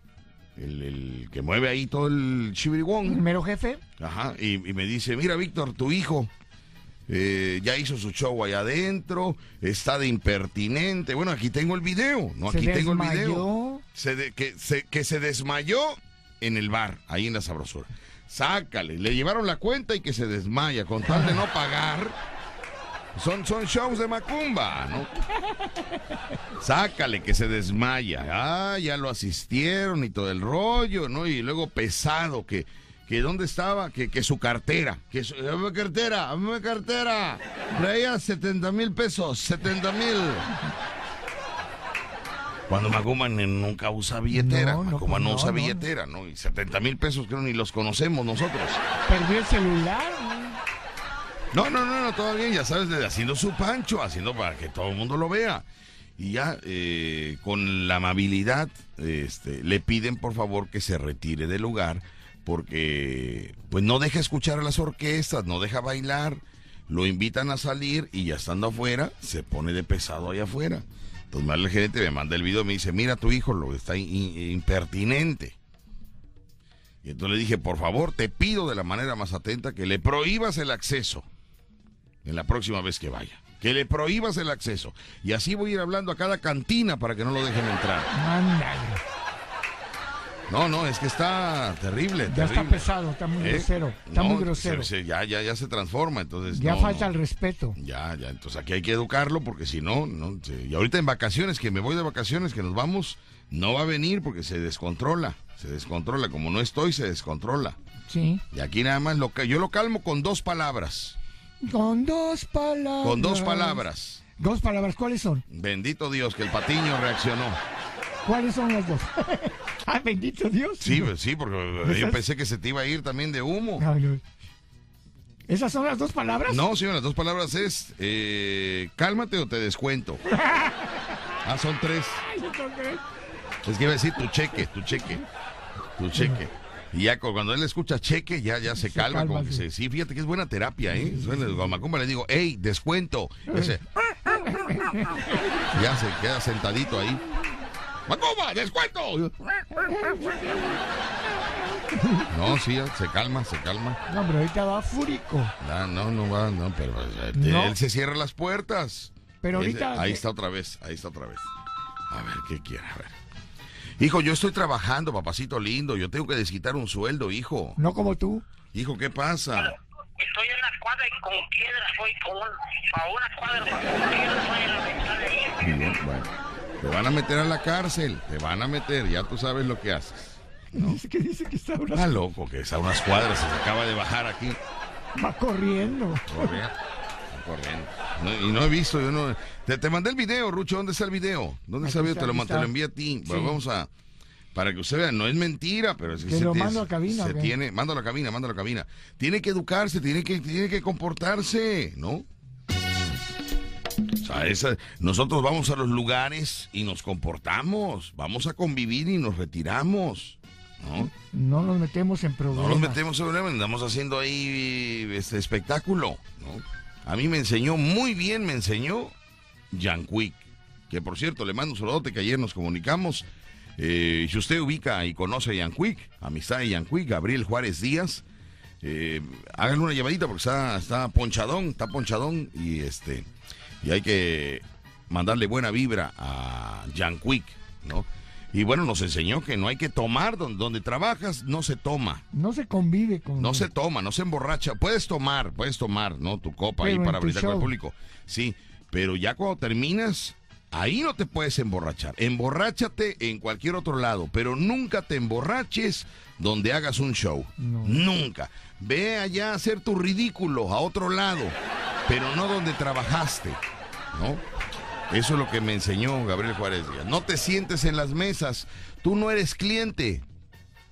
el, el que mueve ahí todo el El chibirigón. mero jefe. Ajá, y, y me dice, mira Víctor, tu hijo eh, ya hizo su show allá adentro, está de impertinente. Bueno, aquí tengo el video, ¿no? Se Aquí tengo el video. Se de- que, se, que se desmayó en el bar, ahí en la Sabrosura. Sácale, le llevaron la cuenta y que se desmaya, con tal de no pagar. Son, son shows de Macumba, ¿no? Sácale que se desmaya. Ah, ya lo asistieron y todo el rollo, ¿no? Y luego pesado, que, que dónde estaba, que, que su cartera, que su dame cartera, dame cartera. Traía 70 mil pesos, 70 mil. Cuando Macumba nunca usa billetera, No, no, Macumba no, no, usa no. billetera, ¿no? Y 70 mil pesos que ni los conocemos nosotros. Perdió el celular. No, no, no, no, todo bien, ya sabes, haciendo su pancho, haciendo para que todo el mundo lo vea. Y ya eh, con la amabilidad este, le piden por favor que se retire del lugar porque pues no deja escuchar a las orquestas, no deja bailar, lo invitan a salir y ya estando afuera se pone de pesado allá afuera. Entonces mal el gerente me manda el video y me dice, mira tu hijo, lo está in- in- impertinente. Y entonces le dije, por favor, te pido de la manera más atenta que le prohíbas el acceso en la próxima vez que vaya. Que le prohíbas el acceso. Y así voy a ir hablando a cada cantina para que no lo dejen entrar. Ándale. No, no, es que está terrible. Ya está pesado, está muy ¿Eh? grosero. Está No, muy grosero. se- se- ya, ya, ya se transforma, entonces. ya no, falta no. el respeto. Ya, ya, entonces aquí hay que educarlo porque si no, no. se- y ahorita en vacaciones, que me voy de vacaciones, que nos vamos, no va a venir porque se descontrola. Se descontrola. Como no estoy, se descontrola. Sí. Y aquí nada más, lo, yo lo calmo con dos palabras. Con dos palabras. Con dos palabras. Dos palabras, ¿cuáles son? Bendito Dios que el patiño reaccionó. ¿Cuáles son las dos? ah, bendito Dios. Sí, pues, sí, porque yo pensé que se te iba a ir también de humo. ¿Esas son las dos palabras? No, señor, las dos palabras es eh, cálmate o te descuento. Ah, son tres. Ay. Es que iba a decir tu cheque, tu cheque, tu cheque. Y ya cu- cuando él escucha cheque, ya, ya se, Se calma. calma, como que sí. se- sí, fíjate que es buena terapia, ¿eh? Cuando Macumba le digo, hey, descuento. Ya se queda sentadito ahí. Macumba, descuento. No, sí, se calma, se calma. No, pero ahorita va fúrico. No, no, no va, no, pero eh, No. él se cierra las puertas. Pero Él- ahorita- ahí está otra vez, ahí está otra vez. A ver, ¿qué quiere? A ver. Hijo, yo estoy trabajando, papacito lindo. Yo tengo que desquitar un sueldo, hijo. No como tú. Hijo, ¿qué pasa? Estoy en la cuadra y con piedras voy con a una cuadra con piedras voy a la ventana bien, bueno. Te van a meter a la cárcel, te van a meter, ya tú sabes lo que haces. Dice que dice que está ahora Está loco, que es a unas cuadras, se acaba de bajar aquí. va corriendo. Corriendo. corriendo. No, y no he visto, yo no. Te, te mandé el video, Rucho, ¿dónde está el video? ¿Dónde está el video? Te lo, está, te lo está. envié a ti. Sí. Bueno, vamos a. Para que usted vea, no es mentira, pero es que Que se lo mando a cabina, Se tiene, mando a la cabina, mando a la cabina. Tiene que educarse, tiene que, tiene que comportarse, ¿no? O sea, esa- nosotros vamos a los lugares y nos comportamos, vamos a convivir y nos retiramos, ¿no? No nos metemos en problemas. No nos metemos en problemas, andamos haciendo ahí este espectáculo, ¿no? A mí me enseñó muy bien, me enseñó Jan Quick, que por cierto le mando un saludote que ayer nos comunicamos. Eh, si usted ubica y conoce a Jan Quick, amistad de Jan Quick, Gabriel Juárez Díaz, eh, háganle una llamadita porque está, está ponchadón, está ponchadón y este y hay que mandarle buena vibra a Jan Quick, ¿no? Y bueno, nos enseñó que no hay que tomar donde, donde trabajas, no se toma. No se convive con. No se toma, no se emborracha. Puedes tomar, puedes tomar, ¿no? Tu copa ahí Pero para brindar con el público. Sí, pero ya cuando terminas, ahí no te puedes emborrachar. Emborráchate en cualquier otro lado, pero nunca te emborraches donde hagas un show. No. Nunca. Ve allá a hacer tu ridículo a otro lado, pero no donde trabajaste, ¿no? Eso es lo que me enseñó Gabriel Juárez Díaz. No te sientes en las mesas. Tú no eres cliente.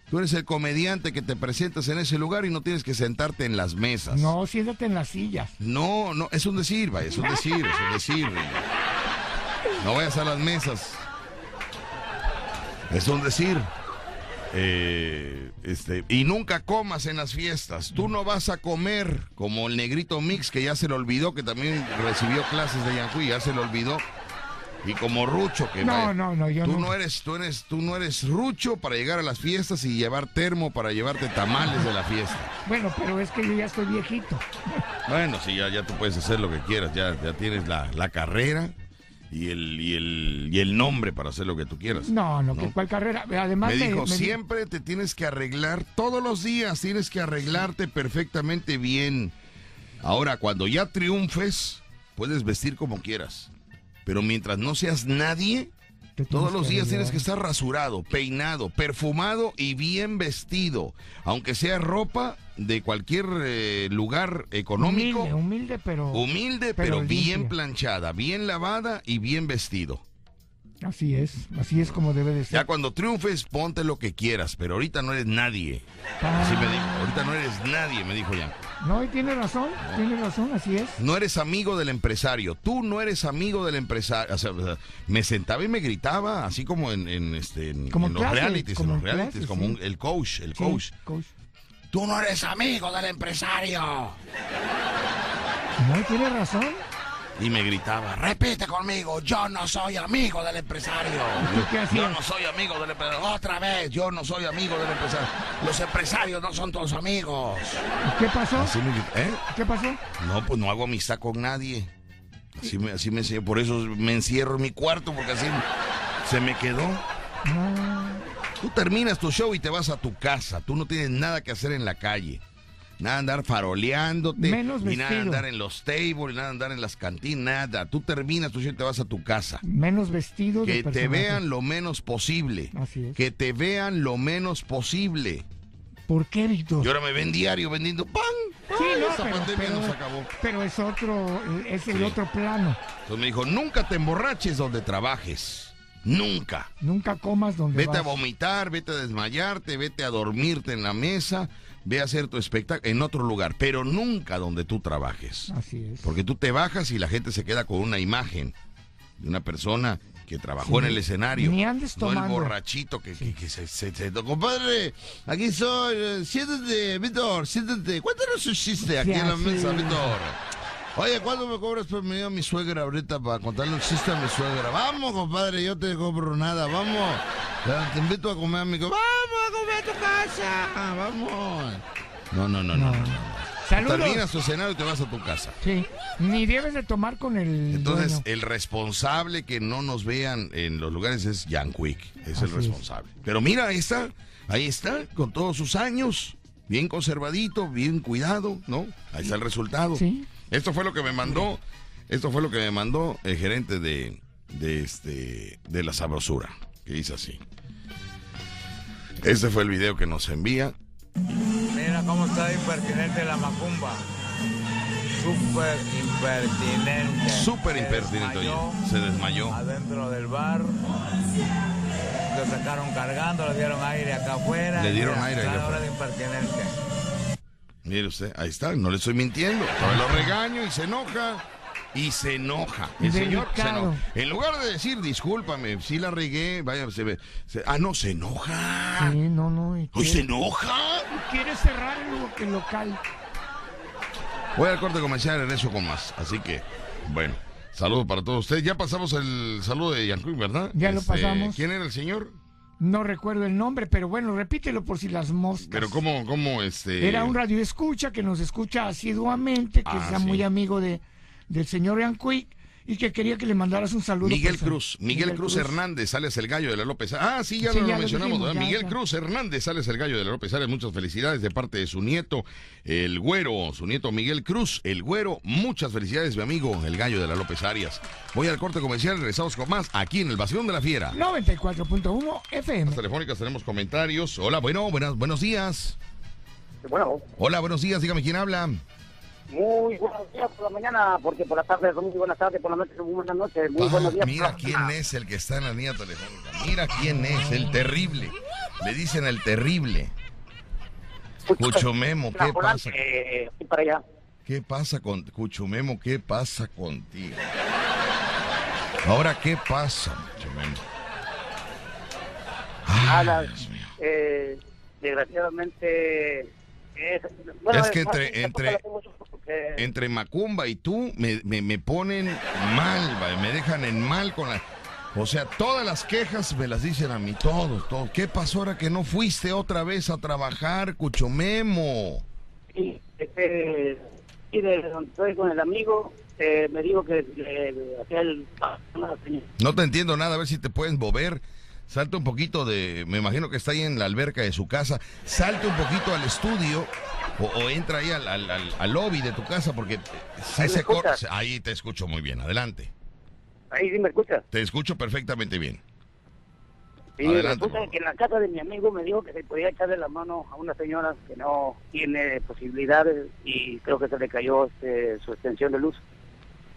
Tú eres el comediante que te presentas en ese lugar y no tienes que sentarte en las mesas. No, siéntate en las sillas. No, no, es un decir, vaya, es un decir, es un decir. No vayas a las mesas. Es un decir. Eh, este, y nunca comas en las fiestas. Tú no vas a comer como el negrito Mix que ya se le olvidó, que también recibió clases de Yanqui, ya se le olvidó. Y como Rucho, que No, vaya, no, no, yo tú no. no eres, tú eres, tú no eres Rucho para llegar a las fiestas y llevar termo para llevarte tamales de la fiesta. Bueno, pero es que yo ya estoy viejito. Bueno, sí, ya, ya tú puedes hacer lo que quieras, ya, ya tienes la, la carrera y el, y, el, y el nombre para hacer lo que tú quieras. No, no, No. que cuál carrera. Además, me dijo, me- siempre te tienes que arreglar, todos los días tienes que arreglarte perfectamente bien. Ahora, cuando ya triunfes, puedes vestir como quieras. Pero mientras no seas nadie, todos los días arreglar. tienes que estar rasurado, peinado, perfumado y bien vestido. Aunque sea ropa de cualquier eh, lugar económico. Humilde, humilde, pero. Humilde, pero, Pero bien limpia. planchada, bien lavada y bien vestido. Así es, así es como debe de ser. Ya cuando triunfes, ponte lo que quieras, pero ahorita no eres nadie. Ah. Así me dijo, ahorita no eres nadie, me dijo ya. No, y tiene razón, tiene razón, así es. No eres amigo del empresario, tú no eres amigo del empresario. O sea, o sea, me sentaba y me gritaba, así como en, en, este, en, Como en los clases, realities, como en los realities, clases, como sí. un- el coach, el Sí, coach. coach. Tú no eres amigo del empresario. No, tiene razón. Y me gritaba, repite conmigo, yo no soy amigo del empresario. ¿Tú qué Yo no soy amigo del empresario. Otra vez, yo no soy amigo del empresario. Los empresarios no son todos amigos. ¿Qué pasó? Así me ¿eh? ¿Qué pasó? No, pues no hago amistad con nadie. Así me, así me. Por eso me encierro en mi cuarto, porque así se me quedó. No. Tú terminas tu show y te vas a tu casa. Tú no tienes nada que hacer en la calle. Nada de andar faroleándote. Menos ni nada de andar en los tables, nada de andar en las cantinas, nada. Tú terminas tu show y te vas a tu casa. Menos vestido de Que te vean lo menos posible. Así es. Que te vean lo menos posible. ¿Por qué, Víctor? Y ahora me ven diario vendiendo pan. Sí, Ay, no, esa pero, pandemia pero- nos acabó. pero es otro, es el Sí. otro plano. Entonces me dijo, nunca te emborraches donde trabajes. Nunca. Nunca comas donde Vete a vas. vomitar, vete a desmayarte, vete a dormirte en la mesa, ve a hacer tu espectáculo en otro lugar, pero nunca donde tú trabajes. Así es. Porque tú te bajas y la gente se queda con una imagen de una persona que trabajó Sí. en el escenario. Ni andes No el tomando. borrachito que, que- que se, se- se- Compadre, aquí soy. eh, Siéntate, Víctor, siéntate. Cuéntanos un chiste aquí en la mesa, Víctor. Oye, ¿cuándo me cobras por venir a mi suegra ahorita para contarle un chiste a mi suegra? Vamos, compadre, yo te cobro nada, vamos. Te invito a comer a mi Vamos a comer a tu casa, vamos. No, no, no, no. No. Saludos. Terminas tu escenario y te vas a tu casa. Sí. Ni debes de tomar con el Entonces, dueño. el responsable que no nos vean en los lugares es Jan Quick. Es Así el es. responsable. Pero mira, ahí está. Ahí está, con todos sus años. Bien conservadito, bien cuidado, ¿no? Ahí está el resultado. Sí. Esto fue lo que me mandó. Esto fue lo que me mandó el gerente de, de este de la sabrosura. Que dice así. Este fue el video que nos envía. Mira cómo está impertinente la macumba. Súper impertinente. Súper impertinente, desmayó oye. Se desmayó. Adentro del bar. Lo sacaron cargando, le dieron aire acá afuera. Le dieron aire acá de impertinente. Mire usted, ahí está, no le estoy mintiendo. Pero lo regaño y se enoja. Y se enoja. El señor se enoja. En lugar de decir, discúlpame, si la regué, vaya, se ve. se- ah, no, se enoja. Sí, no, no. y Hoy se quiere, enoja. quiere cerrar el, el local. Voy al corte comercial, regreso con más. Así que, bueno, saludos para todos ustedes. Ya pasamos el saludo de Yankuy, ¿verdad? Este, Ya lo pasamos. ¿Quién era el señor? No recuerdo el nombre, pero bueno, repítelo por si las moscas. Pero cómo, cómo, este... Era un radio escucha que nos escucha asiduamente, que Ah, sea sí. muy amigo de, del señor Quick y que quería que le mandaras un saludo. Miguel personal. Cruz, Miguel, Cruz, Hernández, sales el gallo de la López. Ah, sí, ya Sí, lo, ya lo mencionamos. dijimos, Miguel ya. Cruz Hernández, sales el gallo de la López Arias. Muchas felicidades de parte de su nieto, el güero, su nieto Miguel Cruz, el güero. Muchas felicidades, mi amigo, el gallo de la López Arias. Voy al corte comercial, regresamos con más aquí en el Vacilón de la Fiera. 94.1 FM. Las telefónicas tenemos comentarios. Hola, bueno, buenas, buenos días. Bueno, Hola, buenos días, dígame quién habla. Muy buenos días por la mañana, porque por la tarde son muy buenas tardes, por la noche muy buenas noches. Muy Ah, buenos días. mira quién es el que está en la línea telefónica. Mira quién es, el terrible. Le dicen el terrible. Cucho Memo, La ¿qué pasa? eh, fui para allá. ¿Qué pasa con Cucho Memo? ¿Qué pasa contigo? Ahora, ¿qué pasa, Cucho Memo? Ah, Ay, la- Dios mío. eh, desgraciadamente. es- bueno, Es que entre- entre- porque- Entre Macumba y tú me, me- me ponen mal, me dejan en mal con la... O sea, todas las quejas me las dicen a mí, todos, todos. ¿Qué pasó ahora que no fuiste otra vez a trabajar, Cucho Memo? Sí, este, y de donde estoy con el amigo, eh, me dijo que hacía el. No te entiendo nada, a ver si te puedes mover. Salte un poquito de. Me imagino que está ahí en la alberca de su casa. Salte un poquito al estudio o, o entra ahí al, al- al- al lobby de tu casa porque si Ahí se corta. escuchas. Ahí te escucho muy bien. Adelante. Ahí sí me escucha. Te escucho perfectamente bien. Adelante, resulta que en la casa de mi amigo me dijo que se podía echarle la mano a una señora que no tiene posibilidades y creo que se le cayó este, su extensión de luz.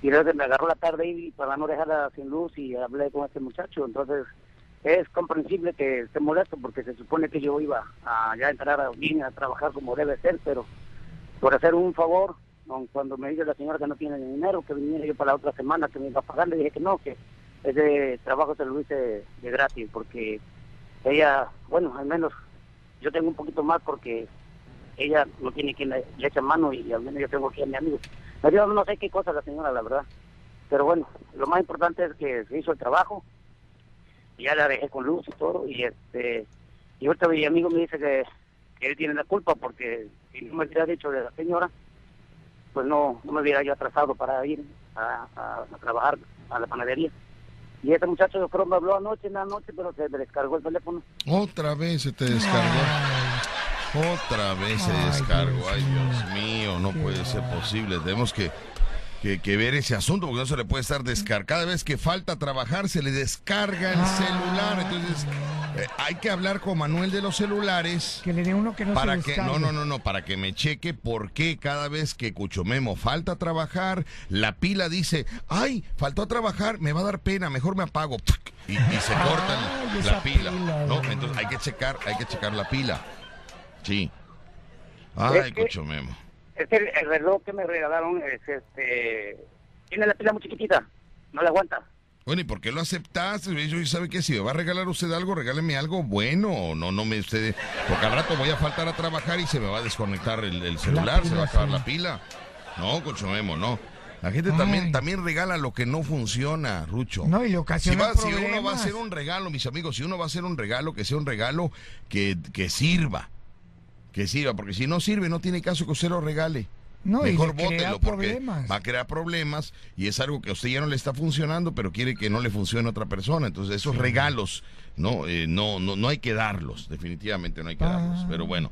y luego me agarró la tarde y para no dejarla sin luz y hablé con este muchacho. Entonces es comprensible que esté molesto porque se supone que yo iba a ya entrar a, bien a trabajar como debe ser, pero por hacer un favor, cuando me dice la señora que no tiene dinero, que viniera yo para la otra semana, que me iba a pagar, le dije que no, que ese trabajo se lo hice de gratis porque ella, bueno, al menos yo tengo un poquito más porque ella no tiene quien le, le eche mano y al menos yo tengo aquí a mi amigo. Me dio no sé qué cosa la señora, la verdad. Pero bueno, lo más importante es que se hizo el trabajo, ya la dejé con luz y todo, y este, y ahorita mi amigo me dice que, que él tiene la culpa porque si no me hubiera dicho de la señora, pues no, no me hubiera yo atrasado para ir a, a- a trabajar a la panadería. Y este muchacho yo creo me habló anoche en la noche, pero se me descargó el teléfono. Otra vez se te descargó. Otra vez se descargó. Ay. Dios mío, no puede ser posible. Tenemos que, que, que ver ese asunto porque no se le puede estar descargando. Cada vez que falta trabajar se le descarga el Ah. celular. Entonces, eh, hay que hablar con Manuel de los celulares. Que le dé uno que no para se que no no no no para que me cheque por qué cada vez que Cuchomemo falta trabajar la pila dice ay faltó a trabajar me va a dar pena mejor me apago y, y se corta Ay, la pila pila, no entonces hay que checar hay que checar la pila sí ay Cuchomemo Es que el, el reloj que me regalaron es este, tiene la pila muy chiquitita, no le aguanta. bueno y por qué lo aceptaste yo sabe que si me va a regalar usted algo regáleme algo bueno no no me usted porque al rato voy a faltar a trabajar y se me va a desconectar el, el celular se va a acabar sí. la pila no Cuchomemo no la gente también, Ay. también regala lo que no funciona, Rucho. No, y le si, ocasiona va- si uno va a hacer un regalo, mis amigos, si uno va a hacer un regalo, que sea un regalo que, que sirva. Que sirva, porque si no sirve, no tiene caso que usted lo regale. No, Mejor bótelo porque problemas. va a crear problemas y es algo que a usted ya no le está funcionando, pero quiere que no le funcione a otra persona. Entonces, esos regalos, no, Eh, no, no, no hay que darlos, definitivamente no hay que darlos. Ah. Pero bueno,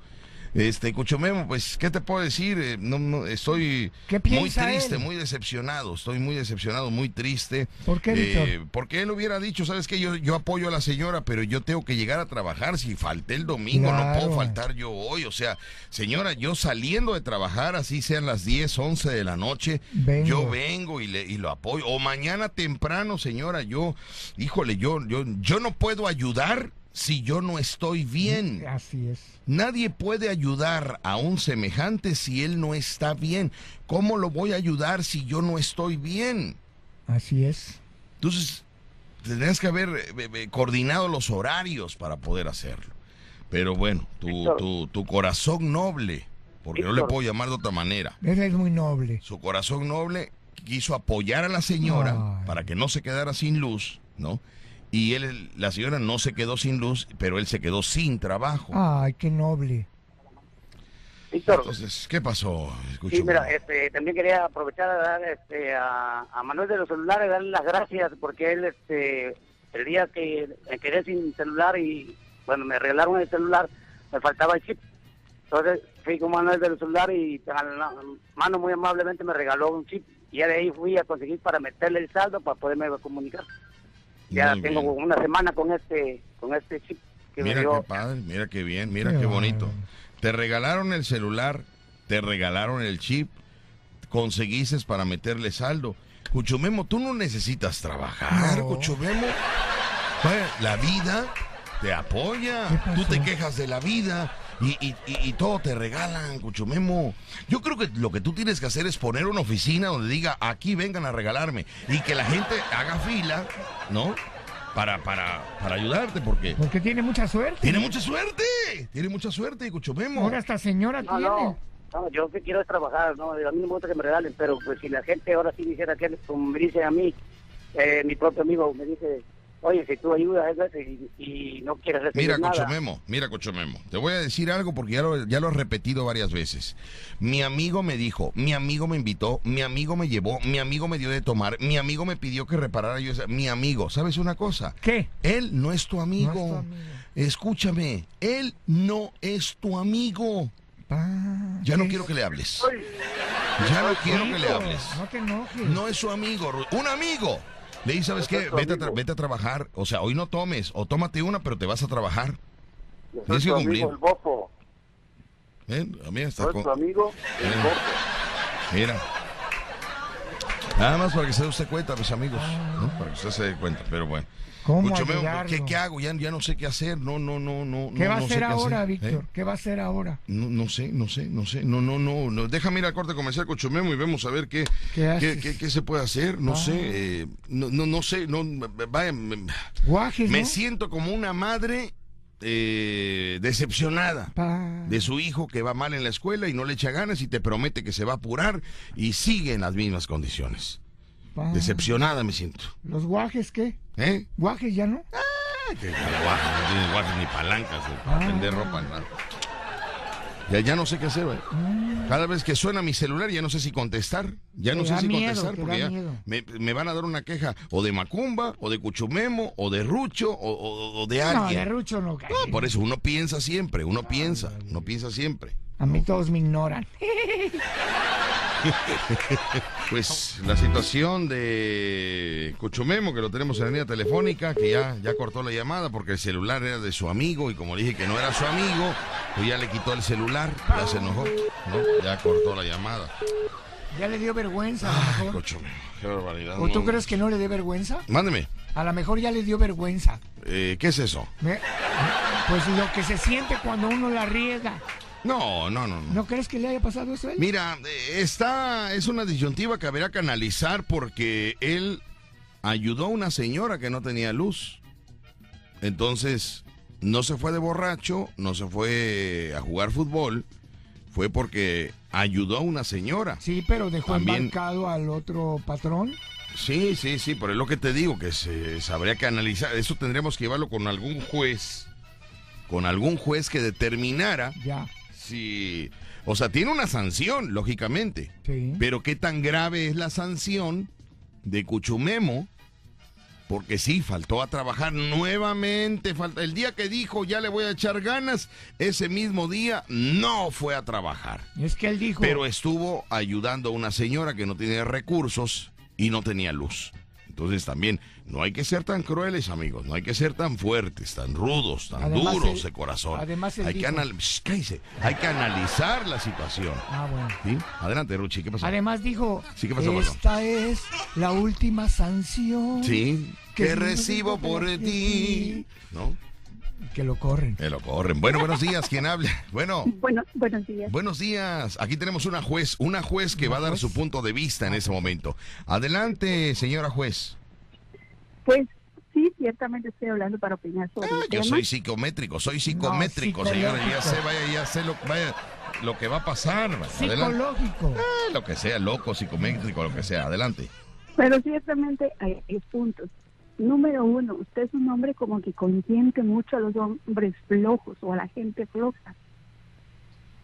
este Cuchomemo, pues, ¿qué te puedo decir? Eh, no, no, estoy ¿Qué muy triste, él? muy decepcionado. Estoy muy decepcionado, muy triste. ¿Por qué, Eh, porque él hubiera dicho, ¿sabes qué? Yo, yo apoyo a la señora, pero yo tengo que llegar a trabajar. Si falté el domingo, no puedo faltar yo hoy. O sea, señora, yo saliendo de trabajar, así sean las 10, 11 de la noche, Vengo. yo vengo y, le, y lo apoyo. O mañana temprano, señora, yo, híjole, yo, yo, yo no puedo ayudar si yo no estoy bien. Así es. Nadie puede ayudar a un semejante si él no está bien. ¿Cómo lo voy a ayudar si yo no estoy bien? Así es. Entonces, tendrías que haber eh, eh, coordinado los horarios para poder hacerlo. Pero bueno, tu, Víctor. tu, tu corazón noble, porque no le puedo llamar de otra manera, Él es muy noble. su corazón noble quiso apoyar a la señora Ay. para que no se quedara sin luz, ¿no? Y él, la señora no se quedó sin luz, pero él se quedó sin trabajo. Ay, qué noble. Víctor, Entonces, ¿qué pasó? sí, mira, este, también quería aprovechar a dar este, a, a Manuel de los celulares, darle las gracias porque él, este, el día que me quedé sin celular y cuando me regalaron el celular, me faltaba el chip. Entonces fui con Manuel de los celulares y a la mano muy amablemente me regaló un chip. Y ya de ahí fui a conseguir para meterle el saldo para poderme comunicar. Ya Muy tengo bien. una semana con este con este chip que Mira me qué padre, mira qué bien, mira Qué qué bonito. Te regalaron el celular, te regalaron el chip, conseguiste para meterle saldo. Cuchumemo, tú no necesitas trabajar, No. Cuchumemo. La vida te apoya, tú te quejas de la vida y, y- y- y todo te regalan, Cuchumemo. Yo creo que lo que tú tienes que hacer es poner una oficina donde diga, aquí vengan a regalarme y que la gente haga fila, ¿no? Para, para, para ayudarte, porque Porque tiene mucha suerte. tiene mucha suerte, tiene mucha suerte, Cuchumemo. Ahora esta señora No, tiene. no, no, yo lo que quiero es trabajar, no, a mí no me gusta que me regalen, pero pues si la gente ahora sí dijera que, como me dice a mí, eh, mi propio amigo me dice, oye, si tú ayudas y, y no quieres recibir Mira, nada. Cochomemo, mira, Cochomemo. Te voy a decir algo porque ya lo, ya lo he repetido varias veces. Mi amigo me dijo, mi amigo me invitó, mi amigo me llevó, mi amigo me dio de tomar, mi amigo me pidió que reparara yo esa. Mi amigo, ¿sabes una cosa? ¿Qué? Él no es tu amigo. No es tu amigo. Escúchame, él no es tu amigo. Pa- Ya no quiero que le hables. Ya no quiero que le hables. No te enojes. No es su amigo, un amigo. Le ¿sabes qué? Vete a, vete a trabajar. O sea, hoy no tomes, o tómate una, pero te vas a trabajar. Yo soy Tienes que tu cumplir. amigo, el bofo. ¿Eh? A mí está Soy con- tu amigo, el Eh. Mira. Nada más para que se dé usted cuenta, mis amigos. ¿no? Para que usted se dé cuenta, pero bueno. ¿Qué, qué hago? Ya, ya no sé qué hacer. No, no, no, no. ¿Qué va a no hacer ahora, hacer, Víctor? ¿eh? ¿Qué va a hacer ahora? No, no sé, no sé, no sé. No, no, no, no. Déjame ir al corte comercial con Chumemo y vemos a ver qué, ¿Qué qué, haces? qué- qué se puede hacer. No Ah. sé. eh, no, no, no sé. No, vaya, me, Guajes, me siento como una madre eh, decepcionada Pa- de su hijo que va mal en la escuela y no le echa ganas y te promete que se va a apurar y sigue en las mismas condiciones. Pa- Decepcionada me siento. ¿Los guajes qué? ¿Eh? ¿Guajes ya no? Ay, que no tienes guajes ni palancas eh, para Ah. vender ropa. nada. Ya, ya no sé qué hacer, güey. Cada vez que suena mi celular ya no sé si contestar. Ya no Te sé si miedo, contestar te porque ya me, me van a dar una queja o de Macumba, o de Cuchumemo, o de Rucho, o, o- o de No, alguien. de Rucho no. No, por eso uno piensa siempre, uno piensa, uno piensa siempre. A mí todos me ignoran. Pues la situación de Cuchumemo, que lo tenemos en la línea telefónica, que ya, ya cortó la llamada porque el celular era de su amigo y como le dije que no era su amigo, pues ya le quitó el celular, ya se enojó, ¿no? Ya cortó la llamada. Ya le dio vergüenza, a lo mejor. Cuchumemo, qué barbaridad. ¿O tú no. crees que no le dé vergüenza? Mándeme, A lo mejor ya le dio vergüenza. eh, ¿qué es eso? Me- Pues lo que se siente cuando uno la riega. No, no, no, no. ¿No crees que le haya pasado eso a él? Mira, eh, está, es una disyuntiva que habrá que analizar porque él ayudó a una señora que no tenía luz. Entonces, no se fue de borracho, no se fue a jugar fútbol, fue porque ayudó a una señora. Sí, pero dejó También- embarcado al otro patrón. Sí, sí, sí, pero es lo que te digo, que se, se habría que analizar. Eso tendríamos que llevarlo con algún juez, con algún juez que determinara Ya, si... O sea, tiene una sanción, lógicamente. sí. Pero qué tan grave es la sanción de Cuchumemo, porque sí, faltó a trabajar nuevamente. Falta, el día que dijo ya le voy a echar ganas, ese mismo día no fue a trabajar. Es que él dijo. Pero estuvo ayudando a una señora que no tenía recursos y no tenía luz. Entonces también no hay que ser tan crueles, amigos, no hay que ser tan fuertes, tan rudos, tan Además, duros de corazón. además, hay, que dijo- Shh, cállese. hay que analizar la situación. Ah, bueno. ¿Sí? Adelante, Ruchi, ¿qué pasó? Además dijo, Sí, ¿qué pasó, Paco? esta es la última sanción. Sí, Que que recibo por ti. ¿No? Que lo corren. Me lo corren. Bueno, buenos días, ¿quién habla? Bueno, Bueno, buenos días. buenos días. Aquí tenemos una juez, una juez que va a dar su punto de vista en ese momento. Adelante, señora juez. Pues sí, ciertamente estoy hablando para opinar sobre Ah, el yo tema. soy psicométrico, soy psicométrico, señora. Ya sé, vaya, ya sé lo, vaya, lo que va a pasar. Psicológico. Ah, lo que sea, loco, psicométrico, lo que sea. Adelante. Pero ciertamente hay hay puntos. Número uno, usted es un hombre como que consiente mucho a los hombres flojos o a la gente floja.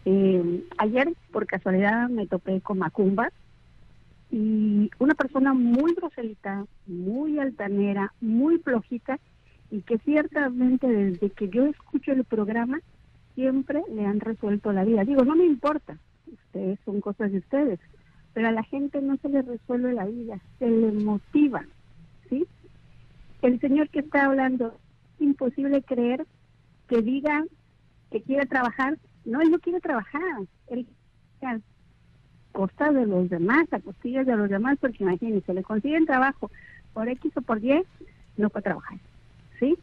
Eh, ayer, por casualidad, me topé con Macumba y una persona muy groselita, muy altanera, muy flojita y que ciertamente desde que yo escucho el programa siempre le han resuelto la vida. Digo, no me importa, ustedes son cosas de ustedes, pero a la gente no se le resuelve la vida, se le motiva, ¿sí? El señor que está hablando, imposible creer que diga que quiere trabajar, no, él no quiere trabajar, él a costa de los demás, a costillas de los demás, porque imagínense, le consiguen trabajo por X o por Y, no puede trabajar, ¿sí?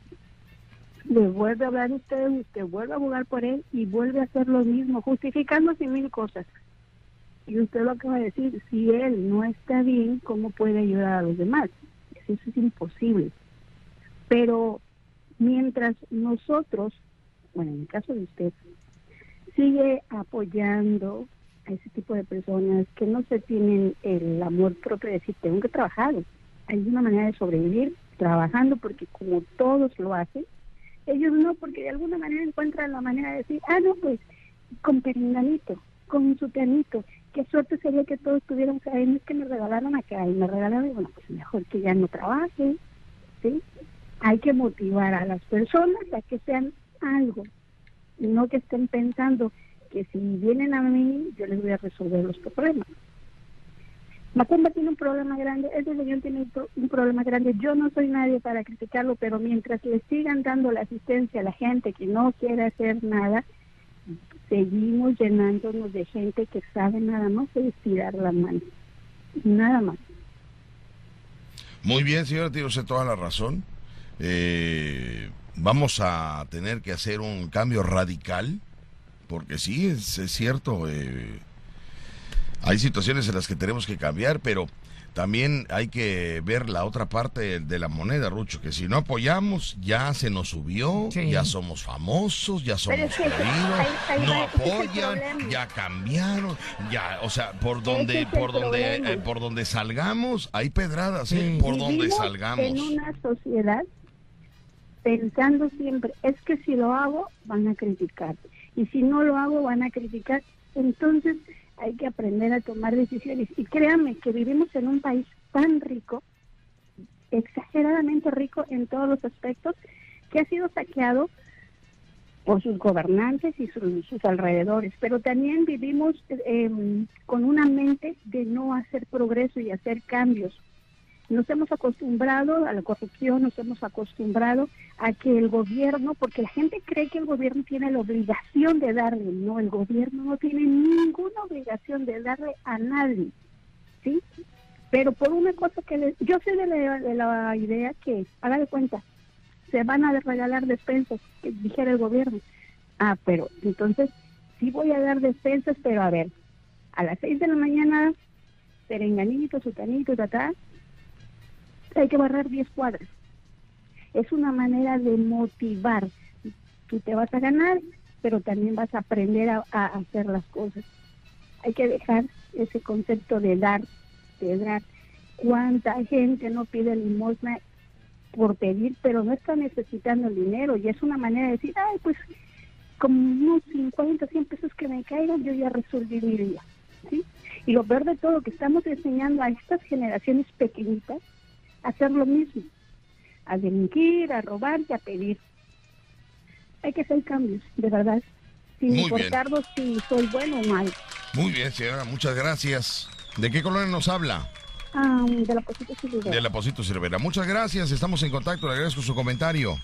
Le vuelve a hablar usted, usted vuelve a jugar por él y vuelve a hacer lo mismo, justificándose mil cosas. Y usted lo acaba de decir, si él no está bien, ¿cómo puede ayudar a los demás? Eso es imposible. Pero mientras nosotros, bueno, en el caso de usted, sigue apoyando a ese tipo de personas que no se tienen el amor propio de decir, tengo que trabajar. Hay una manera de sobrevivir trabajando porque como todos lo hacen, ellos no, porque de alguna manera encuentran la manera de decir, ah, no, pues con Peringanito, con su pianito, qué suerte sería que todos no es que me regalaron acá y me regalaron, bueno, pues mejor que ya no trabajen, ¿sí? Hay que motivar a las personas a que sean algo, y no que estén pensando que si vienen a mí, yo les voy a resolver los problemas. Macumba tiene un problema grande, ese señor tiene un pro- un problema grande. Yo no soy nadie para criticarlo, pero mientras le sigan dando la asistencia a la gente que no quiere hacer nada, seguimos llenándonos de gente que sabe nada más estirar la mano. Nada más. Muy bien, señora, tiene usted toda la razón. Eh, vamos a tener que hacer un cambio radical, porque sí, es, es cierto, eh, hay situaciones en las que tenemos que cambiar, pero también hay que ver la otra parte de la moneda, Rucho, que si no apoyamos, ya se nos subió, Sí. ya somos famosos, ya somos es que queridos, ahí- ahí no apoyan, ya cambiaron, ya, o sea, por donde, es por donde, eh, por donde salgamos, hay pedradas, ¿eh? Por donde salgamos. en una sociedad pensando siempre, es que si lo hago van a criticar y si no lo hago van a criticar. Entonces hay que aprender a tomar decisiones y créanme que vivimos en un país tan rico, exageradamente rico en todos los aspectos, que ha sido saqueado por sus gobernantes y sus, sus alrededores, pero también vivimos eh, con una mente de no hacer progreso y hacer cambios. Nos hemos acostumbrado a la corrupción, nos hemos acostumbrado a que el gobierno, porque la gente cree que el gobierno tiene la obligación de darle, no, el gobierno no tiene ninguna obligación de darle a nadie, ¿sí? Pero por una cosa que les- yo soy de la, de la idea que, haga de cuenta, se van a regalar despensas, dijera el gobierno. Ah, pero entonces sí voy a dar despensas, pero a ver, a las seis de la mañana, perenganito, sutanito, tatá, hay que barrer 10 cuadras. Es una manera de motivar. Tú te vas a ganar, pero también vas a aprender a, hacer las cosas. Hay que dejar ese concepto de dar, de dar. ¿Cuánta gente no pide limosna por pedir, pero no está necesitando el dinero? Y es una manera de decir, ay, pues como unos 50, 100 pesos que me caigan, yo ya resolví mi día. ¿sí? Y lo peor de todo, que estamos enseñando a estas generaciones pequeñitas hacer lo mismo, a delinquir, a robar y a pedir. Hay que hacer cambios, de verdad, sin Muy bien. importarnos si soy bueno o mal. Muy bien, señora, muchas gracias. ¿De qué colonia nos habla? Ah, de la posición ciudadana. De la Posito Cervera. Muchas gracias, estamos en contacto, le agradezco su comentario.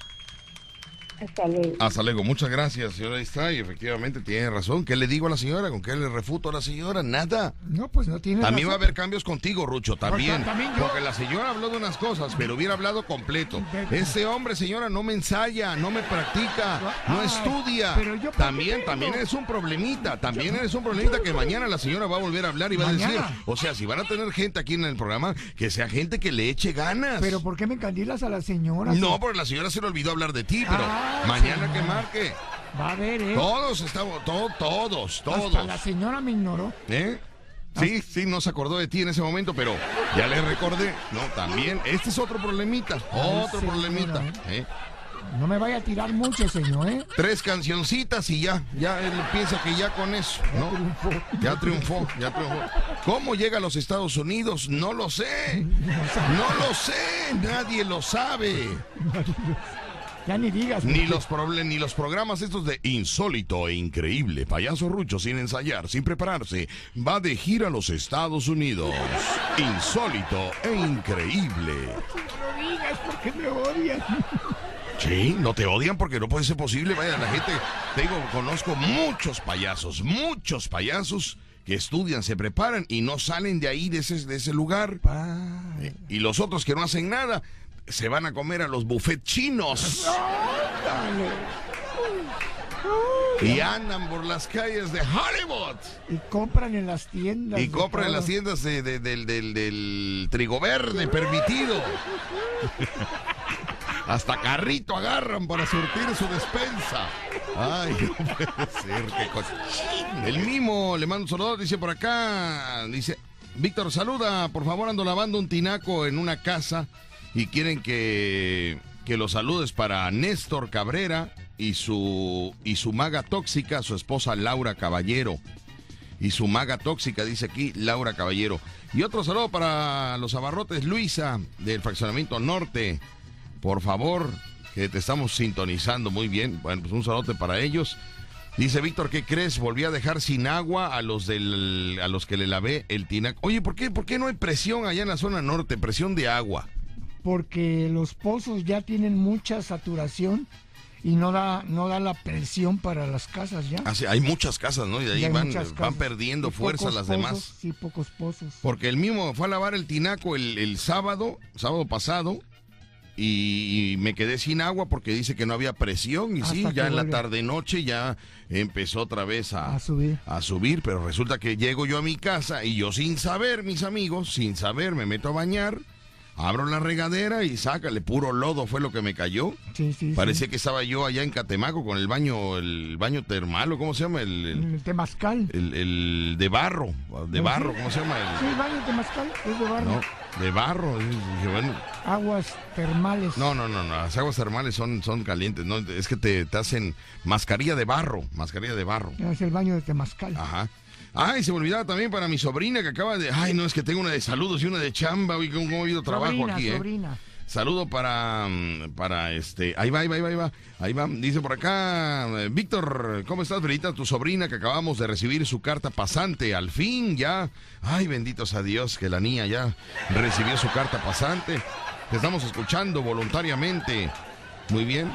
Hasta luego. Hasta luego, muchas gracias, señora. Ahí está, y efectivamente tiene razón. ¿Qué le digo a la señora? ¿Con qué le refuto a la señora? Nada. No, pues no tiene A mí razón. va a haber cambios contigo, Rucho, también. Porque también yo. Porque la señora habló de unas cosas, pero hubiera hablado completo. Ese hombre, señora, no me ensaya, no me practica, no Ay, estudia. pero yo ¿para También, también eres un problemita. También eres un problemita que mañana la señora va a volver a hablar y va a decir. O sea, si van a tener gente aquí en el programa, que sea gente que le eche ganas. Pero ¿por qué me encandilas a la señora? No, porque la señora se le olvidó hablar de ti, pero Ah, mañana que marque. Va a ver, ¿eh? Todos estamos, to- todos, Hasta todos. la señora me ignoró. ¿Eh? Sí, sí, no se acordó de ti en ese momento, pero ya le recordé. No, también, este es otro problemita, otro señora, problemita. ¿eh? No me vaya a tirar mucho, señor, ¿eh? Tres cancioncitas y ya, ya él piensa que ya con eso, ¿no? Ya triunfó, ya triunfó. ¿Cómo llega a los Estados Unidos? No lo sé. No lo sé, nadie lo sabe. Ya ni digas. Ni los, ni los programas estos de insólito e increíble. Payaso Rucho sin ensayar, sin prepararse, va de gira a los Estados Unidos. Insólito e increíble. No digas porque me odian. Sí, no te odian porque no puede ser posible. Vaya, la gente, te digo, conozco muchos payasos, muchos payasos que estudian, se preparan y no salen de ahí, de ese, de ese lugar. Y los otros que no hacen nada, se van a comer a los buffets chinos. Y andan por las calles de Hollywood. Y compran en las tiendas. Y compran en las tiendas de- de- del, del- del trigo verde permitido. Hasta carrito agarran para surtir su despensa. Ay, no puede ser, qué cosa. El mimo le mando un saludo, dice por acá, dice, Víctor, saluda, por favor, ando lavando un tinaco en una casa y quieren que, que los saludes para Néstor Cabrera y su, y su maga tóxica, su esposa Laura Caballero y su maga tóxica, dice aquí Laura Caballero. Y otro saludo para los abarrotes Luisa del fraccionamiento norte. Por favor, que te estamos sintonizando muy bien. Bueno, pues un saludo para ellos. Dice Víctor, ¿qué crees? Volví a dejar sin agua a los del a los que le lavé el tinaco. Oye, ¿por qué, ¿por qué no hay presión allá en la zona norte? Presión de agua. Porque los pozos ya tienen mucha saturación y no da no da la presión para las casas ya. Así, hay muchas casas, ¿no? Y de ahí van, van perdiendo Y fuerza las pozos, demás. Sí, pocos pozos. Porque el mismo fue a lavar el tinaco el, el sábado, sábado pasado, y, y me quedé sin agua porque dice que no había presión. Y sí, ya en la tarde-noche ya empezó otra vez a, A subir. a subir, pero resulta que llego yo a mi casa y yo sin saber, mis amigos, sin saber, me meto a bañar, abro la regadera y sácale, puro lodo fue lo que me cayó. Sí, sí. Parecía que estaba yo allá en Catemaco con el baño, el baño termal, o cómo se llama, el, el, El temazcal. el- el de barro, de barro, ¿cómo se llama? Sí, El, baño temazcal, es de barro. no, de barro. dije, bueno, Aguas termales. no, no, no, no, las aguas termales son, son calientes, no, es que te, te hacen mascarilla de barro, mascarilla de barro. Es el baño de temazcal. Ajá. Ay, se me olvidaba también para mi sobrina que acaba de. Ay, no, es que tengo una de saludos y una de chamba. Uy, cómo ha habido trabajo sobrina, aquí, ¿eh? sobrina. Saludo para, mm, para este. Ahí va, ahí va, ahí va, ahí va. Dice por acá, eh, Víctor, ¿cómo estás? Felicita a tu sobrina que acabamos de recibir su carta pasante. Al fin, ya. Ay, benditos a Dios que la niña ya recibió su carta pasante. Te estamos escuchando voluntariamente. Muy bien.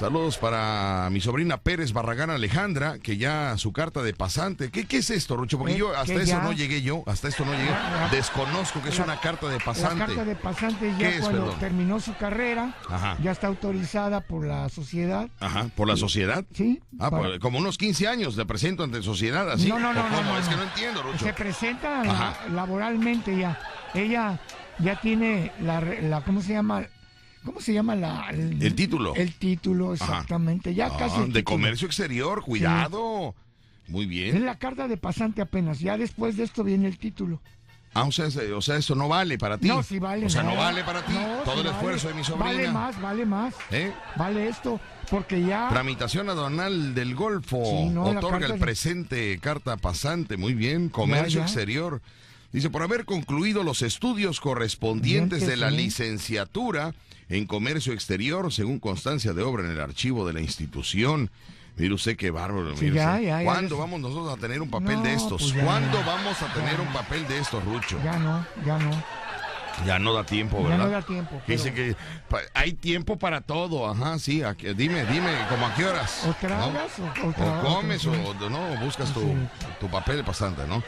Saludos para mi sobrina Pérez Barragán Alejandra, que ya su carta de pasante. ¿Qué, qué es esto, Rucho? Porque Eh, yo hasta eso ya- no llegué yo, hasta esto no llegué. Ya. Desconozco que es La- una carta de La pasante. carta de pasante ¿Qué ya es, cuando perdón? terminó su carrera, Ajá. ya está autorizada por la sociedad. Ajá, por la sociedad. Sí. Ah, para- pues, como unos 15 años le presento ante sociedad, así. No, no, no, ¿O no, Es no. que no entiendo, Rucho. Se presenta Ajá. la- laboralmente ya. Ella ya tiene la, la ¿cómo se llama? ¿Cómo se llama la El título. El título, exactamente. Ya Ah, casi. el de título. comercio exterior, cuidado. Muy Es bien. la carta de pasante apenas. Ya después de esto viene el título. Ah, o sea, es- o sea, eso no vale para ti. No, sí vale. O sea, no, vale para ti. No, Todo sí el vale. esfuerzo de mi sobrina. Vale más, vale más. ¿Eh? Vale esto. Porque ya. Tramitación aduanal del Golfo. Sí, no, la Otorga el de- presente carta pasante. Muy bien. Comercio ya. exterior. Dice, por haber concluido los estudios correspondientes de la Sí. licenciatura en comercio exterior, según constancia de obra en el archivo de la institución. Mire usted qué bárbaro. Sí, ya, ya, ya ¿Cuándo vamos nosotros a tener un papel de estos? pues ya. ¿Cuándo vamos a tener un papel de estos, Rucho? Ya no, ya no. Ya no da tiempo, Ya ¿verdad? no da tiempo. Dice que hay tiempo para todo, ajá, sí. dime, dime, ¿cómo a qué horas? O tragas ¿No? o, o comes o, no, buscas tu, Sí. tu papel pasante, ¿no?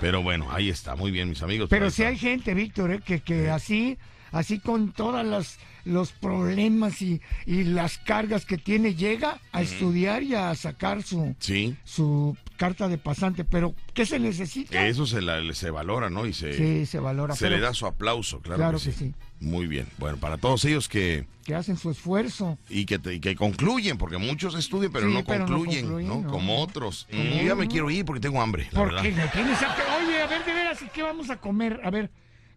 Pero bueno, ahí está, muy bien, mis amigos. Pero está. hay gente, Víctor, eh, que, que así, así con todas las los problemas y, y las cargas que tiene, llega a estudiar y a sacar su, Sí, su carta de pasante. Pero, ¿qué se necesita? eso se, la- se valora, ¿no? Y se, Sí, se valora. se pero le da su aplauso, claro, Claro que, que sí. sí. Muy bien. Bueno, para todos ellos que Que hacen su esfuerzo. y que, te- y que concluyen, porque muchos estudian, pero, Sí, no, pero concluyen, ¿no? concluyen, no. Como otros. Yo ya me quiero ir porque tengo hambre, la Porque verdad. a... Oye, a ver, de veras, ¿qué vamos a comer? A ver,